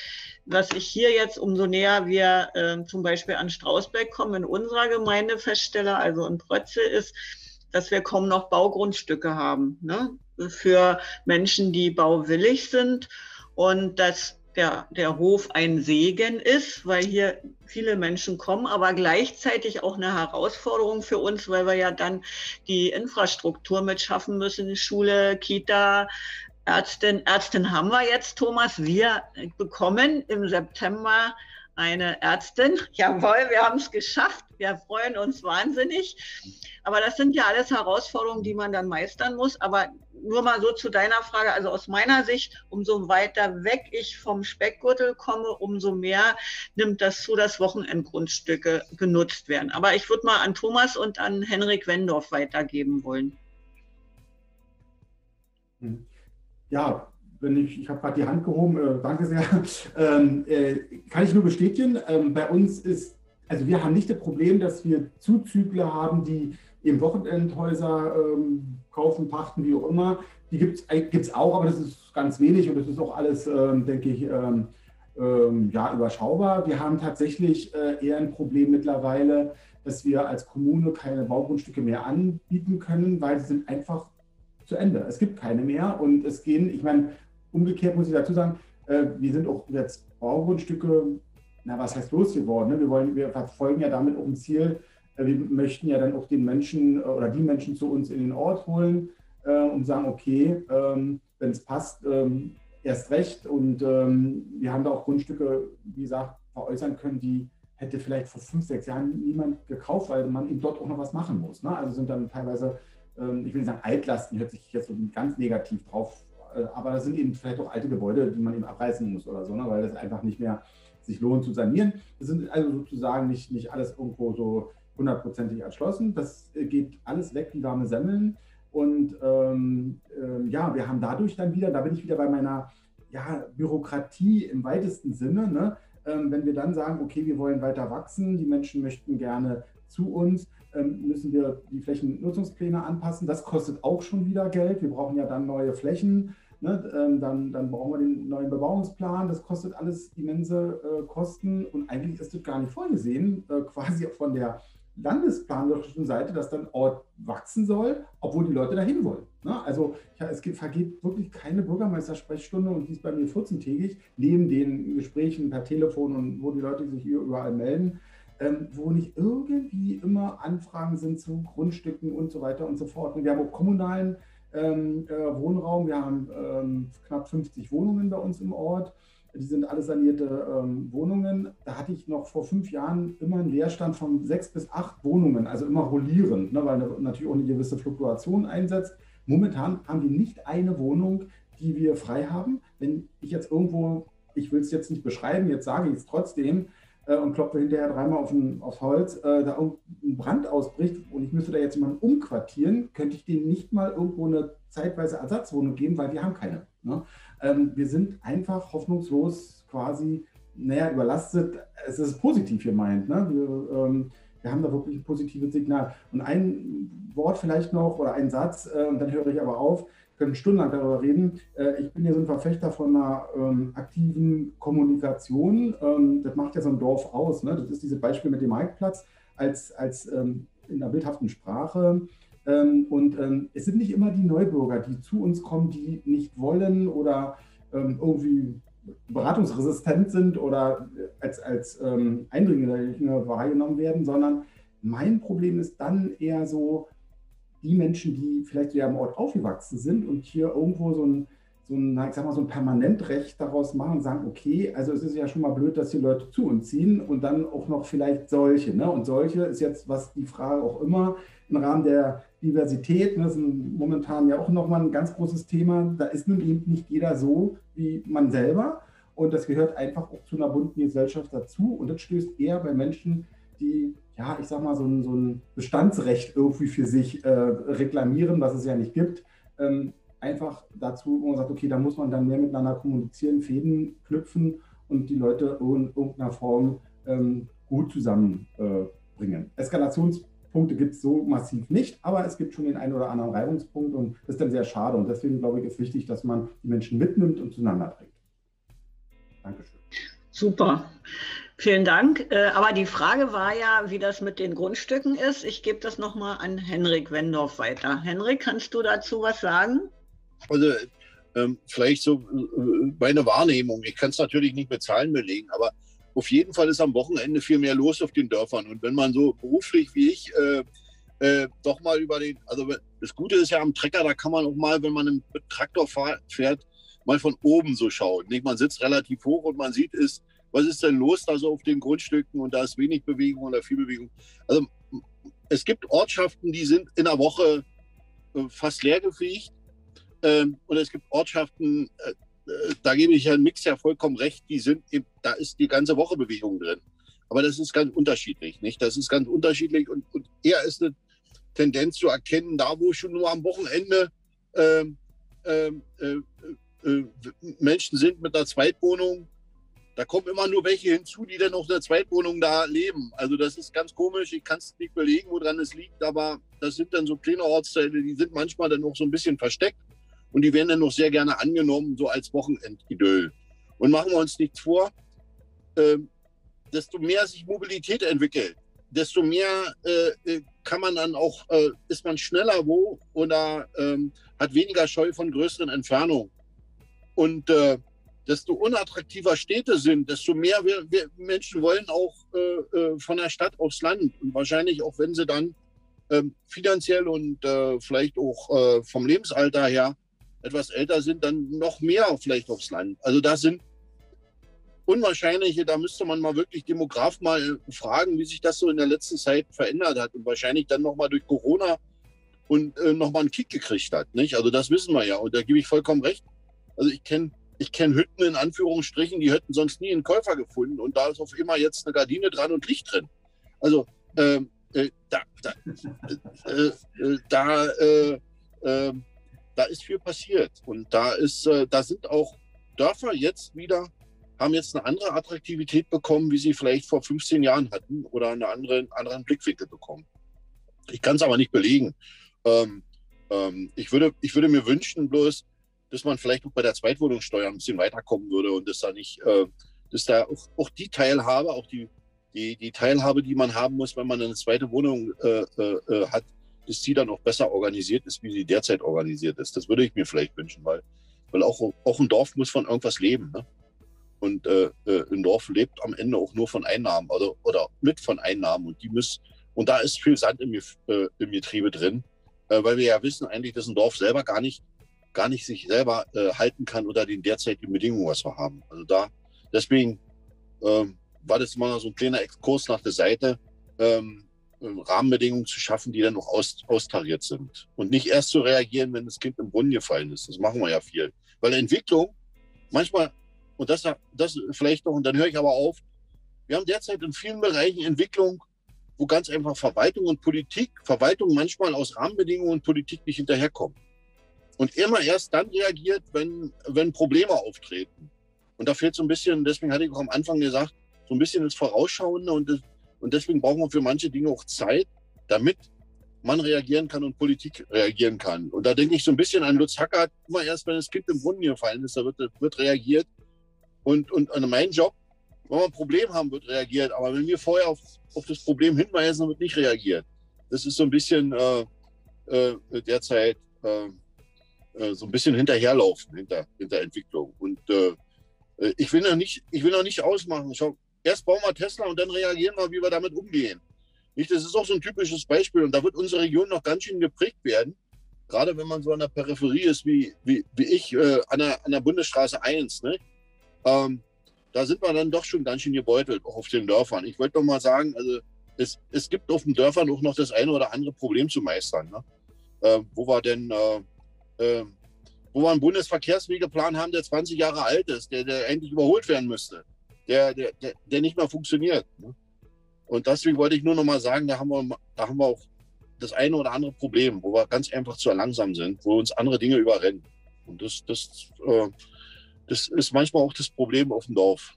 was ich hier jetzt, umso näher wir äh, zum Beispiel an Strausberg kommen, in unserer Gemeinde feststelle, also in Prötze, ist, dass wir kaum noch Baugrundstücke haben ne? für Menschen, die bauwillig sind und dass der, der Hof ein Segen ist, weil hier viele Menschen kommen, aber gleichzeitig auch eine Herausforderung für uns, weil wir ja dann die Infrastruktur mit schaffen müssen, Schule, Kita, Ärztin, Ärztin haben wir jetzt, Thomas. Wir bekommen im September eine Ärztin. Jawohl, wir haben es geschafft. Wir freuen uns wahnsinnig. Aber das sind ja alles Herausforderungen, die man dann meistern muss. Aber nur mal so zu deiner Frage. Also aus meiner Sicht, umso weiter weg ich vom Speckgürtel komme, umso mehr nimmt das zu, dass Wochenendgrundstücke genutzt werden. Aber ich würde mal an Thomas und an Henrik Wendorf weitergeben wollen. Hm ja, wenn ich, ich habe gerade die Hand gehoben, äh, danke sehr, ähm, äh, kann ich nur bestätigen. Ähm, bei uns ist, also wir haben nicht das Problem, dass wir Zuzügler haben, die eben Wochenendhäuser ähm, kaufen, pachten, wie auch immer. Die gibt es auch, aber das ist ganz wenig und das ist auch alles, ähm, denke ich, ähm, ähm, ja, überschaubar. Wir haben tatsächlich äh, eher ein Problem mittlerweile, dass wir als Kommune keine Baugrundstücke mehr anbieten können, weil sie sind einfach zu Ende. Es gibt keine mehr und es gehen, ich meine, umgekehrt muss ich dazu sagen, äh, wir sind auch jetzt Baugrundstücke, na was heißt losgeworden? Ne? Wir, wollen, wir verfolgen ja damit auch ein Ziel, äh, wir möchten ja dann auch den Menschen äh, oder die Menschen zu uns in den Ort holen äh, und sagen, okay, ähm, wenn es passt, ähm, erst recht. Und ähm, wir haben da auch Grundstücke, wie gesagt, veräußern können, die hätte vielleicht vor fünf, sechs Jahren niemand gekauft, weil man eben dort auch noch was machen muss. Ne? Also sind dann teilweise ich will nicht sagen Altlasten, hört sich jetzt so ganz negativ drauf, äh, aber das sind eben vielleicht auch alte Gebäude, die man eben abreißen muss oder so, ne, weil das einfach nicht mehr sich lohnt zu sanieren. Das sind also sozusagen nicht, nicht alles irgendwo so hundertprozentig erschlossen. Das äh, geht alles weg wie warme Semmeln. Und ähm, äh, ja, wir haben dadurch dann wieder, da bin ich wieder bei meiner ja, Bürokratie im weitesten Sinne, ne? ähm, wenn wir dann sagen, okay, wir wollen weiter wachsen, die Menschen möchten gerne zu uns, ähm, müssen wir die Flächennutzungspläne anpassen. Das kostet auch schon wieder Geld. Wir brauchen ja dann neue Flächen. Ne, ähm, dann, dann brauchen wir den neuen Bebauungsplan. Das kostet alles immense äh, Kosten und eigentlich ist das gar nicht vorgesehen, äh, quasi von der landesplanerischen Seite, dass dann Ort wachsen soll, obwohl die Leute dahin wollen. Ne? Also ja, es gibt, vergeht wirklich keine Bürgermeistersprechstunde und die ist bei mir 14-tägig, neben den Gesprächen per Telefon und wo die Leute sich überall melden, ähm, wo nicht irgendwie immer Anfragen sind zu Grundstücken und so weiter und so fort. Und wir haben auch kommunalen ähm, äh, Wohnraum. Wir haben ähm, knapp 50 Wohnungen bei uns im Ort. Die sind alle sanierte ähm, Wohnungen. Da hatte ich noch vor fünf Jahren immer einen Leerstand von sechs bis acht Wohnungen, also immer rollierend, ne, weil natürlich auch eine gewisse Fluktuation einsetzt. Momentan haben wir nicht eine Wohnung, die wir frei haben. Wenn ich jetzt irgendwo, ich will es jetzt nicht beschreiben, jetzt sage ich es trotzdem, äh, und klopfe hinterher dreimal auf ein, aufs Holz, äh, da ein Brand ausbricht und ich müsste da jetzt jemanden umquartieren, könnte ich denen nicht mal irgendwo eine zeitweise Ersatzwohnung geben, weil wir haben keine. Ne? Ähm, wir sind einfach hoffnungslos quasi, naja, überlastet. Es ist positiv gemeint. Ne? Wir, ähm, wir haben da wirklich ein positives Signal. Und ein Wort vielleicht noch oder ein Satz, äh, und dann höre ich aber auf können stundenlang darüber reden. Äh, ich bin ja so ein Verfechter von einer ähm, aktiven Kommunikation. Ähm, das macht ja so ein Dorf aus. Ne? Das ist dieses Beispiel mit dem Marktplatz als, als ähm, in einer bildhaften Sprache. Ähm, und ähm, es sind nicht immer die Neubürger, die zu uns kommen, die nicht wollen oder ähm, irgendwie beratungsresistent sind oder als, als Eindringlinge wahrgenommen werden, sondern mein Problem ist dann eher so, die Menschen, die vielleicht ja am Ort aufgewachsen sind und hier irgendwo so ein, so ein, ich sag mal, so ein Permanentrecht daraus machen sagen, okay, also es ist ja schon mal blöd, dass die Leute zu uns ziehen und dann auch noch vielleicht solche. Ne? Und solche ist jetzt, was die Frage auch immer im Rahmen der Diversität, ne, das ist momentan ja auch nochmal ein ganz großes Thema, da ist nun eben nicht jeder so wie man selber. Und das gehört einfach auch zu einer bunten Gesellschaft dazu. Und das stößt eher bei Menschen, die ja, ich sag mal, so ein, so ein Bestandsrecht irgendwie für sich äh, reklamieren, was es ja nicht gibt. Ähm, einfach dazu, wo man sagt, okay, da muss man dann mehr miteinander kommunizieren, Fäden knüpfen und die Leute in irgendeiner Form ähm, gut zusammenbringen. Äh, Eskalationspunkte gibt es so massiv nicht, aber es gibt schon den einen oder anderen Reibungspunkt und das ist dann sehr schade. Und deswegen glaube ich, ist wichtig, dass man die Menschen mitnimmt und zueinander trägt. Dankeschön. Super. Vielen Dank. Äh, aber die Frage war ja, wie das mit den Grundstücken ist. Ich gebe das nochmal an Henrik Wendorf weiter. Henrik, kannst du dazu was sagen? Also ähm, vielleicht so äh, meine Wahrnehmung. Ich kann es natürlich nicht mit Zahlen belegen, aber auf jeden Fall ist am Wochenende viel mehr los auf den Dörfern. Und wenn man so beruflich wie ich äh, äh, doch mal über den, also das Gute ist ja am Trecker, da kann man auch mal, wenn man mit Traktor fährt, mal von oben so schauen. Nicht? Man sitzt relativ hoch und man sieht, ist was ist denn los da so auf den Grundstücken und da ist wenig Bewegung oder viel Bewegung. Also es gibt Ortschaften, die sind in der Woche äh, fast leergefegt ähm, und es gibt Ortschaften, äh, äh, da gebe ich Herrn Mix ja vollkommen recht, die sind, da ist die ganze Woche Bewegung drin. Aber das ist ganz unterschiedlich, nicht? Das ist ganz unterschiedlich und, und eher ist eine Tendenz zu erkennen, da wo schon nur am Wochenende ähm, ähm, äh, äh, Menschen sind mit einer Zweitwohnung, da kommen immer nur welche hinzu, die dann auf der Zweitwohnung da leben. Also das ist ganz komisch. Ich kann es nicht belegen, woran es liegt, aber das sind dann so kleine Ortsteile, die sind manchmal dann noch so ein bisschen versteckt und die werden dann noch sehr gerne angenommen, so als Wochenendidyll. Und machen wir uns nichts vor, äh, desto mehr sich Mobilität entwickelt, desto mehr äh, äh, kann man dann auch, äh, ist man schneller wo oder ähm, hat weniger Scheu von größeren Entfernungen. Und äh, desto unattraktiver Städte sind, desto mehr wir, wir Menschen wollen auch äh, äh, von der Stadt aufs Land. Und wahrscheinlich auch, wenn sie dann ähm, finanziell und äh, vielleicht auch äh, vom Lebensalter her etwas älter sind, dann noch mehr vielleicht aufs Land. Also da sind unwahrscheinliche, da müsste man mal wirklich Demograf mal fragen, wie sich das so in der letzten Zeit verändert hat und wahrscheinlich dann nochmal durch Corona und äh, nochmal einen Kick gekriegt hat. Nicht? Also das wissen wir ja und da gebe ich vollkommen recht. Also ich kenne ich kenne Hütten in Anführungsstrichen, die hätten sonst nie einen Käufer gefunden und da ist auf immer jetzt eine Gardine dran und Licht drin. Also ähm, äh, da, da, äh, äh, da, äh, da ist viel passiert und da ist, äh, da sind auch Dörfer jetzt wieder haben jetzt eine andere Attraktivität bekommen, wie sie vielleicht vor 15 Jahren hatten oder einen anderen, anderen Blickwinkel bekommen. Ich kann es aber nicht belegen. Ähm, ähm, ich, würde, ich würde mir wünschen bloß, dass man vielleicht auch bei der Zweitwohnungssteuer ein bisschen weiterkommen würde und dass da nicht, äh, dass da auch, auch die Teilhabe, auch die, die, die Teilhabe, die man haben muss, wenn man eine zweite Wohnung äh, äh, äh hat, dass die dann auch besser organisiert ist, wie sie derzeit organisiert ist. Das würde ich mir vielleicht wünschen, weil, weil auch, auch ein Dorf muss von irgendwas leben. Ne? Und äh, äh, ein Dorf lebt am Ende auch nur von Einnahmen oder, oder mit von Einnahmen. Und die müssen, und da ist viel Sand im, im Getriebe drin, weil wir ja wissen eigentlich, dass ein Dorf selber gar nicht, gar nicht sich selber äh, halten kann unter den derzeitigen Bedingungen, was wir haben. Also da, deswegen ähm, war das mal so ein kleiner Exkurs nach der Seite. Ähm, Rahmenbedingungen zu schaffen, die dann noch aus, austariert sind. Und nicht erst zu reagieren, wenn das Kind im Brunnen gefallen ist. Das machen wir ja viel. Weil Entwicklung, manchmal, und das, das vielleicht noch, und dann höre ich aber auf, wir haben derzeit in vielen Bereichen Entwicklung, wo ganz einfach Verwaltung und Politik, Verwaltung manchmal aus Rahmenbedingungen und Politik nicht hinterherkommen. Und immer erst dann reagiert, wenn, wenn Probleme auftreten. Und da fehlt so ein bisschen, deswegen hatte ich auch am Anfang gesagt, so ein bisschen das Vorausschauende und das, und deswegen brauchen wir für manche Dinge auch Zeit, damit man reagieren kann und Politik reagieren kann. Und da denke ich so ein bisschen an Lutz Hackert, immer erst, wenn das Kind im Brunnen gefallen ist, da wird, wird reagiert. Und, und an meinen Job, wenn wir ein Problem haben, wird reagiert. Aber wenn wir vorher auf, auf das Problem hinweisen, wird nicht reagiert. Das ist so ein bisschen äh, äh, derzeit äh, äh so ein bisschen hinterherlaufen hinter, hinter Entwicklung. Und äh, ich will noch nicht, ich will noch nicht ausmachen. Schau, erst bauen wir Tesla und dann reagieren wir, wie wir damit umgehen. Nicht, das ist auch so ein typisches Beispiel und da wird unsere Region noch ganz schön geprägt werden. Gerade wenn man so an der Peripherie ist wie, wie, wie ich äh, an, der, an der Bundesstraße 1. Ne? Ähm, da sind wir dann doch schon ganz schön gebeutelt, auch auf den Dörfern. Ich wollte doch mal sagen, also es, es gibt auf den Dörfern auch noch das eine oder andere Problem zu meistern. Ne? Äh, wo wir denn, äh, äh, wo wir einen Bundesverkehrswegeplan haben, der 20 Jahre alt ist, der, der eigentlich überholt werden müsste der, der, der nicht mehr funktioniert. Ne? Und deswegen wollte ich nur noch mal sagen, da haben, wir, da haben wir auch das eine oder andere Problem, wo wir ganz einfach zu langsam sind, wo uns andere Dinge überrennen. Und das, das, äh, das ist manchmal auch das Problem auf dem Dorf.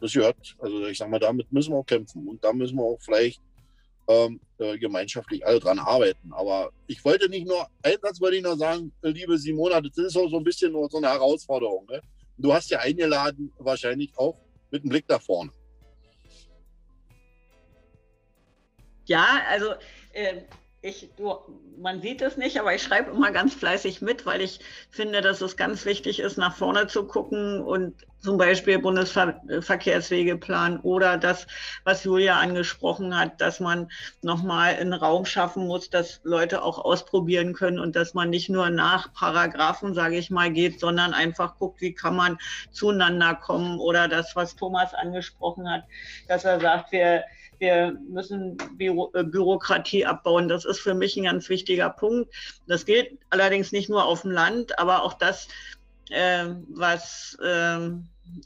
Das gehört, also ich sag mal, damit müssen wir auch kämpfen und da müssen wir auch vielleicht ähm, äh, gemeinschaftlich alle dran arbeiten. Aber ich wollte nicht nur, einen Satz wollte ich noch sagen, liebe Simona, das ist auch so ein bisschen nur so eine Herausforderung. Ne? Du hast ja eingeladen, wahrscheinlich auch mit einem Blick nach vorne. Ja, also äh, ich, du, man sieht es nicht, aber ich schreibe immer ganz fleißig mit, weil ich finde, dass es ganz wichtig ist, nach vorne zu gucken und zum Beispiel Bundesverkehrswegeplan oder das, was Julia angesprochen hat, dass man nochmal einen Raum schaffen muss, dass Leute auch ausprobieren können und dass man nicht nur nach Paragraphen, sage ich mal, geht, sondern einfach guckt, wie kann man zueinander kommen oder das, was Thomas angesprochen hat, dass er sagt, wir wir müssen Büro, äh, Bürokratie abbauen. Das ist für mich ein ganz wichtiger Punkt. Das gilt allerdings nicht nur auf dem Land, aber auch das, äh, was, äh,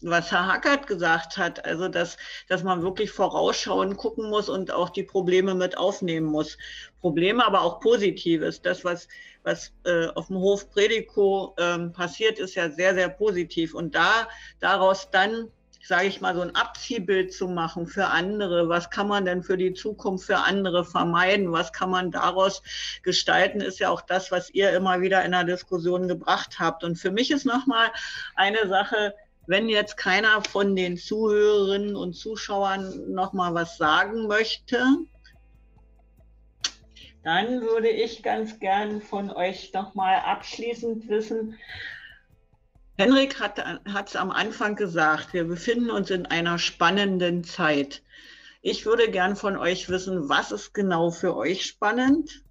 was Herr Hackert gesagt hat, also dass, dass man wirklich vorausschauen, gucken muss und auch die Probleme mit aufnehmen muss. Probleme, aber auch Positives. Das, was, was äh, auf dem Hof Prediko ähm, passiert, ist ja sehr, sehr positiv. Und da daraus dann sage ich mal, so ein Abziehbild zu machen für andere. Was kann man denn für die Zukunft für andere vermeiden? Was kann man daraus gestalten? Ist ja auch das, was ihr immer wieder in der Diskussion gebracht habt. Und für mich ist nochmal eine Sache, wenn jetzt keiner von den Zuhörerinnen und Zuschauern nochmal was sagen möchte, dann würde ich ganz gern von euch nochmal abschließend wissen, Henrik hat es am Anfang gesagt, wir befinden uns in einer spannenden Zeit. Ich würde gern von euch wissen, was ist genau für euch spannend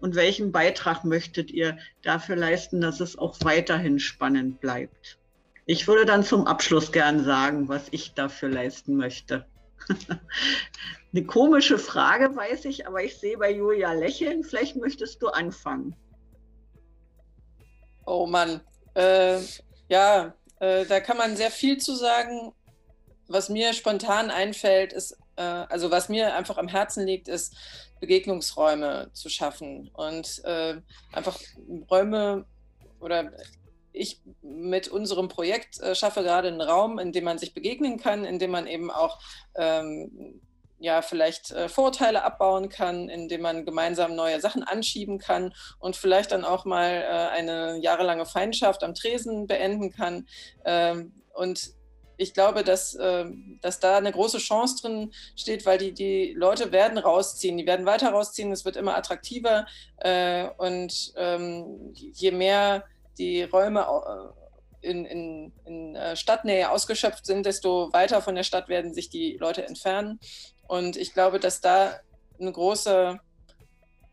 und welchen Beitrag möchtet ihr dafür leisten, dass es auch weiterhin spannend bleibt. Ich würde dann zum Abschluss gern sagen, was ich dafür leisten möchte. Eine komische Frage, weiß ich, aber ich sehe bei Julia lächeln. Vielleicht möchtest du anfangen. Oh Mann, äh, ja, äh, da kann man sehr viel zu sagen. Was mir spontan einfällt, ist, äh, also was mir einfach am Herzen liegt, ist Begegnungsräume zu schaffen und äh, einfach Räume oder ich mit unserem Projekt äh, schaffe gerade einen Raum, in dem man sich begegnen kann, in dem man eben auch ähm, ja vielleicht äh, Vorurteile abbauen kann, indem man gemeinsam neue Sachen anschieben kann und vielleicht dann auch mal äh, eine jahrelange Feindschaft am Tresen beenden kann. Ähm, und ich glaube, dass, äh, dass da eine große Chance drin steht, weil die, die Leute werden rausziehen, die werden weiter rausziehen, es wird immer attraktiver äh, und ähm, je mehr die Räume äh, in, in, in äh, Stadtnähe ausgeschöpft sind, desto weiter von der Stadt werden sich die Leute entfernen. Und ich glaube, dass da eine große,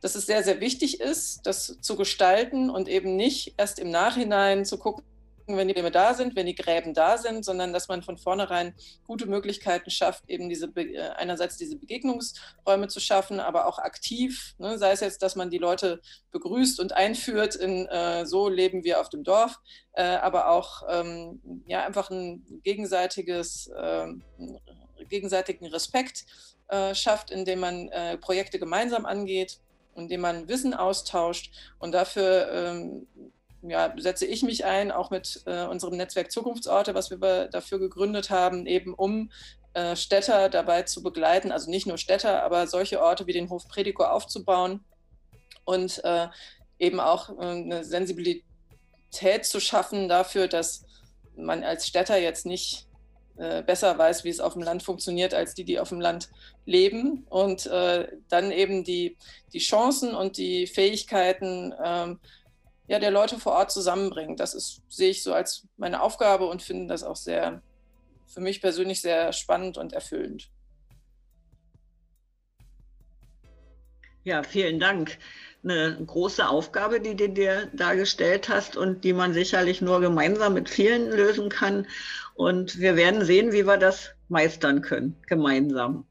dass es sehr, sehr wichtig ist, das zu gestalten und eben nicht erst im Nachhinein zu gucken, wenn die Probleme da sind, wenn die Gräben da sind, sondern dass man von vornherein gute Möglichkeiten schafft, eben diese äh, einerseits diese Begegnungsräume zu schaffen, aber auch aktiv, ne, sei es jetzt, dass man die Leute begrüßt und einführt in äh, so leben wir auf dem Dorf, äh, aber auch ähm, ja einfach ein gegenseitiges äh, gegenseitigen Respekt äh, schafft, indem man äh, Projekte gemeinsam angeht, indem man Wissen austauscht. Und dafür ähm, ja, setze ich mich ein, auch mit äh, unserem Netzwerk Zukunftsorte, was wir dafür gegründet haben, eben um äh, Städter dabei zu begleiten, also nicht nur Städter, aber solche Orte wie den Hof Predico aufzubauen und äh, eben auch äh, eine Sensibilität zu schaffen dafür, dass man als Städter jetzt nicht äh, besser weiß, wie es auf dem Land funktioniert, als die, die auf dem Land leben. Und äh, dann eben die, die Chancen und die Fähigkeiten ähm, ja, der Leute vor Ort zusammenbringen. Das ist, sehe ich so als meine Aufgabe und finde das auch sehr, für mich persönlich sehr spannend und erfüllend. Ja, vielen Dank. Eine große Aufgabe, die du dir dargestellt hast und die man sicherlich nur gemeinsam mit vielen lösen kann. Und wir werden sehen, wie wir das meistern können, gemeinsam.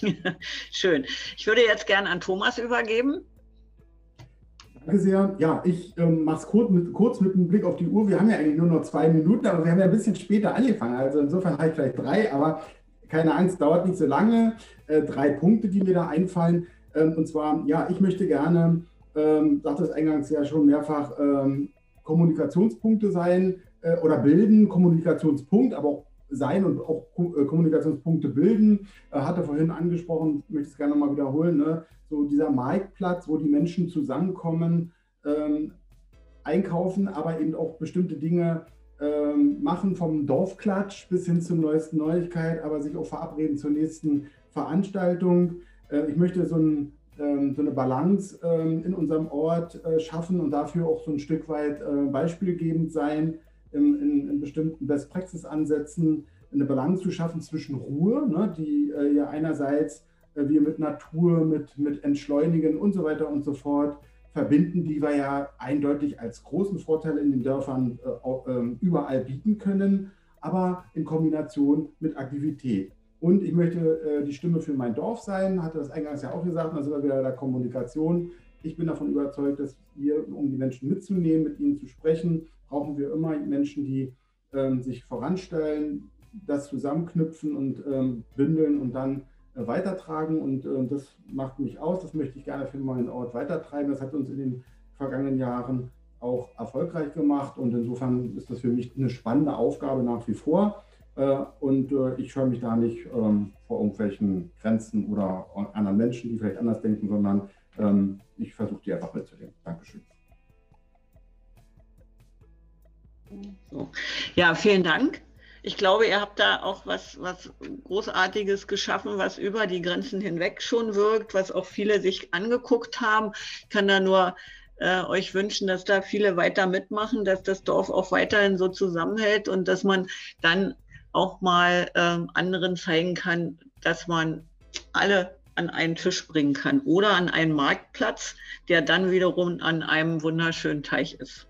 Schön. Ich würde jetzt gerne an Thomas übergeben. Danke sehr. Ja, ich ähm, mache es kurz mit, kurz mit einem Blick auf die Uhr. Wir haben ja eigentlich nur noch zwei Minuten, aber wir haben ja ein bisschen später angefangen. Also insofern habe ich vielleicht drei, aber keine Angst, dauert nicht so lange. Äh, drei Punkte, die mir da einfallen. Ähm, und zwar, ja, ich möchte gerne, ähm, sagte es eingangs ja schon mehrfach, ähm, Kommunikationspunkte sein, äh, oder bilden, Kommunikationspunkt, aber auch sein und auch äh, Kommunikationspunkte bilden. Äh, hatte vorhin angesprochen, möchte es gerne mal wiederholen, ne? so dieser Marktplatz, wo die Menschen zusammenkommen, ähm, einkaufen, aber eben auch bestimmte Dinge ähm, machen, vom Dorfklatsch bis hin zur neuesten Neuigkeit, aber sich auch verabreden zur nächsten Veranstaltung. Äh, ich möchte so, ein, ähm, so, eine Balance ähm, in unserem Ort äh, schaffen und dafür auch so ein Stück weit äh, beispielgebend sein in, in, in bestimmten Best-Practice-Ansätzen eine Balance zu schaffen zwischen Ruhe, ne, die äh, ja einerseits wir mit Natur, mit, mit Entschleunigen und so weiter und so fort verbinden, die wir ja eindeutig als großen Vorteil in den Dörfern äh, äh, überall bieten können, aber in Kombination mit Aktivität. Und ich möchte äh, die Stimme für mein Dorf sein, hatte das eingangs ja auch gesagt, da sind wir wieder der Kommunikation. Ich bin davon überzeugt, dass wir, um die Menschen mitzunehmen, mit ihnen zu sprechen, brauchen wir immer Menschen, die ähm, sich voranstellen, das zusammenknüpfen und ähm, bündeln und dann äh, weitertragen. Und äh, das macht mich aus. Das möchte ich gerne für meinen Ort weitertreiben. Das hat uns in den vergangenen Jahren auch erfolgreich gemacht. Und insofern ist das für mich eine spannende Aufgabe nach wie vor. Äh, und äh, ich höre mich da nicht ähm, vor irgendwelchen Grenzen oder anderen Menschen, die vielleicht anders denken, sondern ähm, ich versuche die einfach mitzunehmen. Dankeschön. So. Ja, vielen Dank. Ich glaube, ihr habt da auch was, was Großartiges geschaffen, was über die Grenzen hinweg schon wirkt, was auch viele sich angeguckt haben. Ich kann da nur äh, euch wünschen, dass da viele weiter mitmachen, dass das Dorf auch weiterhin so zusammenhält und dass man dann auch mal äh, anderen zeigen kann, dass man alle an einen Tisch bringen kann oder an einen Marktplatz, der dann wiederum an einem wunderschönen Teich ist.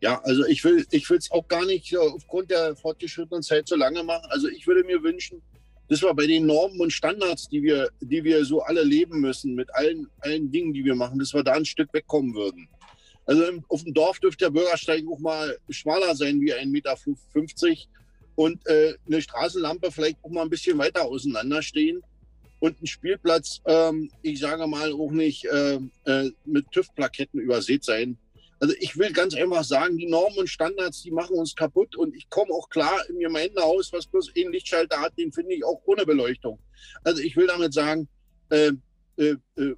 Ja, also ich will ich es auch gar nicht aufgrund der fortgeschrittenen Zeit so lange machen. Also ich würde mir wünschen, dass wir bei den Normen und Standards, die wir, die wir so alle leben müssen, mit allen, allen Dingen, die wir machen, dass wir da ein Stück wegkommen würden. Also im, auf dem Dorf dürfte der Bürgersteig auch mal schmaler sein wie 1,50 Meter und äh, eine Straßenlampe vielleicht auch mal ein bisschen weiter auseinander stehen. Und ein Spielplatz, ähm, ich sage mal, auch nicht äh, äh, mit TÜV-Plaketten übersät sein, Also ich will ganz einfach sagen, die Normen und Standards, die machen uns kaputt. Und ich komme auch klar mir Gemeindehaus, was bloß einen Lichtschalter hat, den finde ich auch ohne Beleuchtung. Also ich will damit sagen, äh, äh, äh,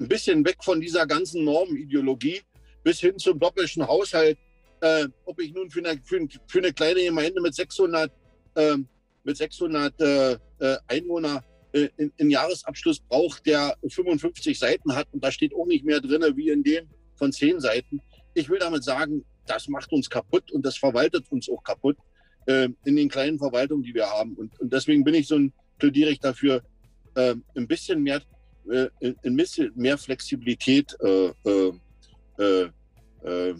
ein bisschen weg von dieser ganzen Normideologie bis hin zum doppelten Haushalt. Äh, ob ich nun für eine, für, für eine kleine Gemeinde mit 600, ähm, mit 600 äh, äh, Einwohner einen Jahresabschluss braucht, der 55 Seiten hat und da steht auch nicht mehr drin wie in den von 10 Seiten ich will damit sagen, das macht uns kaputt und das verwaltet uns auch kaputt äh, in den kleinen Verwaltungen, die wir haben. Und, und deswegen bin ich so ein, plädiere ich dafür, äh, ein bisschen mehr, äh, ein bisschen mehr Flexibilität äh, äh,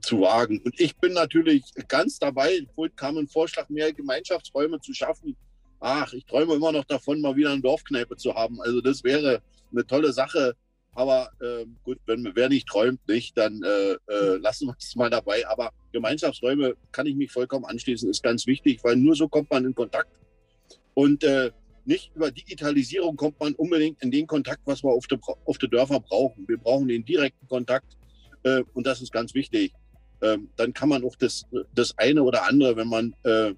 zu wagen. Und ich bin natürlich ganz dabei. Vorhin kam ein Vorschlag, mehr Gemeinschaftsräume zu schaffen. Ach, ich träume immer noch davon, mal wieder eine Dorfkneipe zu haben. Also das wäre eine tolle Sache. Aber äh, gut, wenn wer nicht träumt, nicht, dann äh, äh, lassen wir es mal dabei. Aber Gemeinschaftsräume kann ich mich vollkommen anschließen, ist ganz wichtig, weil nur so kommt man in Kontakt. Und äh, nicht über Digitalisierung kommt man unbedingt in den Kontakt, was wir auf den auf die Dörfer brauchen. Wir brauchen den direkten Kontakt äh, und das ist ganz wichtig. Ähm, dann kann man auch das, das eine oder andere, wenn man äh,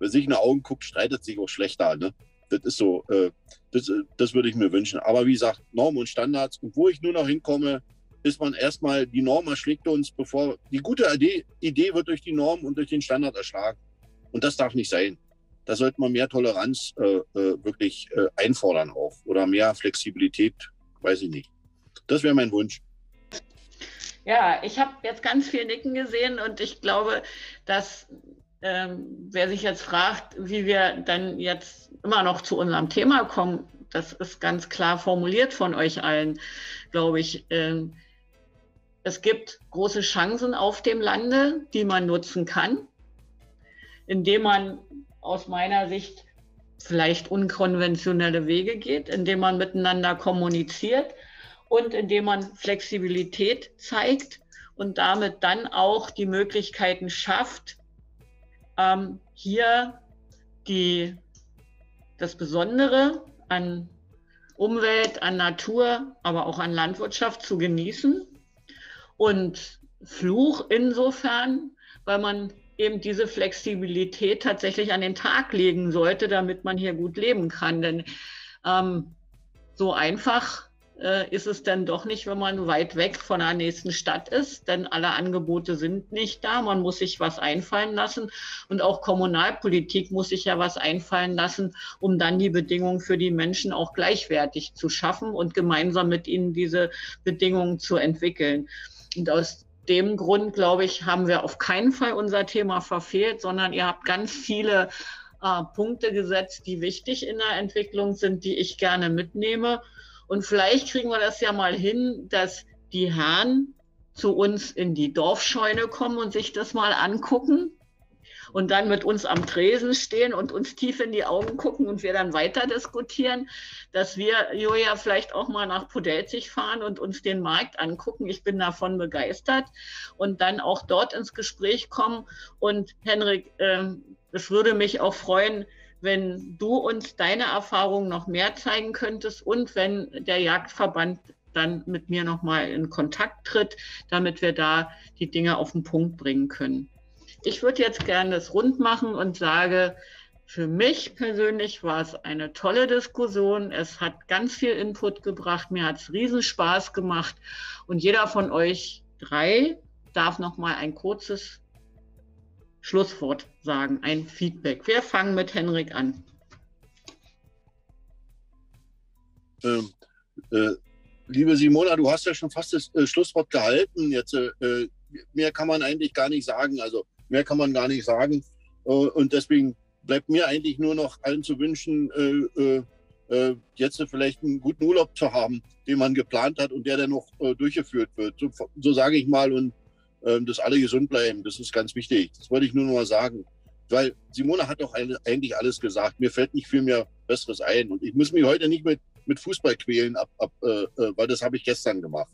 sich in die Augen guckt, streitet sich auch schlechter. Ne? Das ist so, äh, das, das würde ich mir wünschen. Aber wie gesagt, Normen und Standards. Und wo ich nur noch hinkomme, ist man erstmal, die Norm erschlägt uns, bevor die gute Idee, Idee wird durch die Norm und durch den Standard erschlagen. Und das darf nicht sein. Da sollte man mehr Toleranz äh, äh, wirklich äh, einfordern auch oder mehr Flexibilität, weiß ich nicht. Das wäre mein Wunsch. Ja, ich habe jetzt ganz viel Nicken gesehen und ich glaube, dass ähm, wer sich jetzt fragt, wie wir dann jetzt immer noch zu unserem Thema kommen, das ist ganz klar formuliert von euch allen, glaube ich. Ähm, es gibt große Chancen auf dem Lande, die man nutzen kann, indem man aus meiner Sicht vielleicht unkonventionelle Wege geht, indem man miteinander kommuniziert und indem man Flexibilität zeigt und damit dann auch die Möglichkeiten schafft, ähm, hier die, das Besondere an Umwelt, an Natur, aber auch an Landwirtschaft zu genießen. Und Fluch insofern, weil man eben diese Flexibilität tatsächlich an den Tag legen sollte, damit man hier gut leben kann. Denn ähm, so einfach ist es dann doch nicht, wenn man weit weg von der nächsten Stadt ist, denn alle Angebote sind nicht da. Man muss sich was einfallen lassen und auch Kommunalpolitik muss sich ja was einfallen lassen, um dann die Bedingungen für die Menschen auch gleichwertig zu schaffen und gemeinsam mit ihnen diese Bedingungen zu entwickeln. Und aus dem Grund, glaube ich, haben wir auf keinen Fall unser Thema verfehlt, sondern ihr habt ganz viele äh, Punkte gesetzt, die wichtig in der Entwicklung sind, die ich gerne mitnehme. Und vielleicht kriegen wir das ja mal hin, dass die Herren zu uns in die Dorfscheune kommen und sich das mal angucken und dann mit uns am Tresen stehen und uns tief in die Augen gucken und wir dann weiter diskutieren, dass wir, Julia, vielleicht auch mal nach Podelzig fahren und uns den Markt angucken. Ich bin davon begeistert und dann auch dort ins Gespräch kommen. Und Henrik, äh, es würde mich auch freuen, wenn du uns deine Erfahrungen noch mehr zeigen könntest und wenn der Jagdverband dann mit mir nochmal in Kontakt tritt, damit wir da die Dinge auf den Punkt bringen können. Ich würde jetzt gerne das rund machen und sage, für mich persönlich war es eine tolle Diskussion. Es hat ganz viel Input gebracht. Mir hat es riesen Spaß gemacht. Und jeder von euch drei darf noch mal ein kurzes Schlusswort sagen, ein Feedback. Wir fangen mit Henrik an. Ähm, äh, liebe Simona, du hast ja schon fast das äh, Schlusswort gehalten. Jetzt äh, mehr kann man eigentlich gar nicht sagen. Also mehr kann man gar nicht sagen. Äh, und deswegen bleibt mir eigentlich nur noch allen zu wünschen, äh, äh, jetzt vielleicht einen guten Urlaub zu haben, den man geplant hat und der dann noch durchgeführt wird. So, so sage ich mal. Und dass alle gesund bleiben. Das ist ganz wichtig. Das wollte ich nur noch mal sagen. Weil Simone hat doch eigentlich alles gesagt. Mir fällt nicht viel mehr Besseres ein. Und ich muss mich heute nicht mit, mit Fußball quälen, ab, ab, äh, äh weil das habe ich gestern gemacht.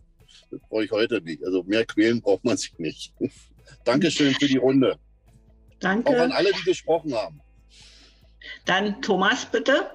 Das brauche ich heute nicht. Also mehr quälen braucht man sich nicht. Dankeschön für die Runde. Danke. Auch an alle, die gesprochen haben. Dann Thomas, bitte.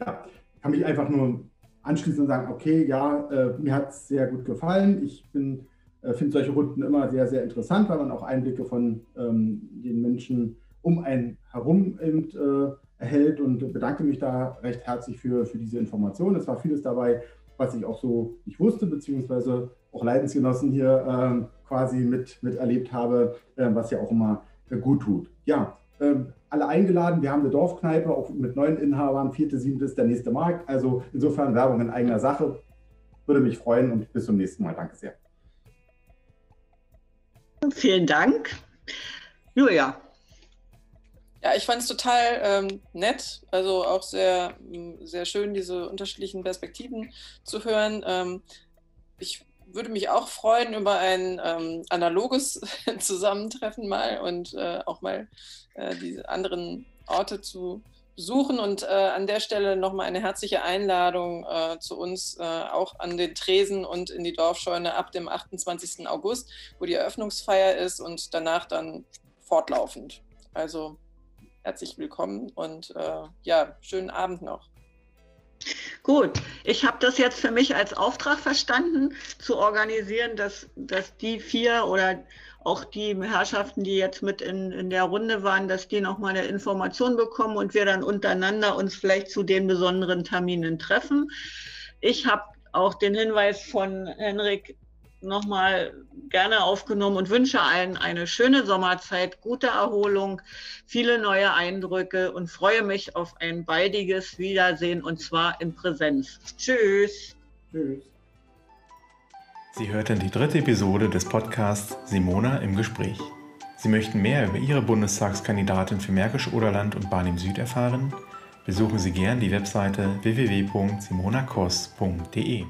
Ja, ich kann mich einfach nur anschließen und sagen, okay, ja, äh, mir hat es sehr gut gefallen. Ich bin äh, finde solche Runden immer sehr, sehr interessant, weil man auch Einblicke von ähm, den Menschen um einen herum eben, äh, erhält und bedanke mich da recht herzlich für, für diese Information. Es war vieles dabei, was ich auch so nicht wusste, beziehungsweise auch Leidensgenossen hier ähm, quasi mit, miterlebt habe, äh, was ja auch immer äh, gut tut. Ja, ähm, alle eingeladen. Wir haben eine Dorfkneipe, auch mit neuen Inhabern. Vierte, siebte ist der nächste Markt. Also insofern Werbung in eigener Sache. Würde mich freuen und bis zum nächsten Mal. Danke sehr. Vielen Dank. Julia. Ja, ich fand es total ähm, nett, also auch sehr, sehr schön, diese unterschiedlichen Perspektiven zu hören. Ähm, ich würde mich auch freuen über ein ähm, analoges Zusammentreffen mal und äh, auch mal äh, diese anderen Orte zu besuchen. Und äh, an der Stelle nochmal eine herzliche Einladung äh, zu uns, äh, auch an den Tresen und in die Dorfscheune ab dem 28. August, wo die Eröffnungsfeier ist und danach dann fortlaufend. Also herzlich willkommen und äh, ja, schönen Abend noch. Gut, ich habe das jetzt für mich als Auftrag verstanden, zu organisieren, dass, dass die vier oder auch die Herrschaften, die jetzt mit in, in der Runde waren, dass die nochmal eine Information bekommen und wir dann untereinander uns vielleicht zu den besonderen Terminen treffen. Ich habe auch den Hinweis von Henrik nochmal gerne aufgenommen und wünsche allen eine schöne Sommerzeit, gute Erholung, viele neue Eindrücke und freue mich auf ein baldiges Wiedersehen und zwar in Präsenz. Tschüss. Tschüss. Sie hörten die dritte Episode des Podcasts Simona im Gespräch. Sie möchten mehr über Ihre Bundestagskandidatin für Märkisch-Oderland und Barnim Süd erfahren? Besuchen Sie gern die Webseite www.simonakoss.de.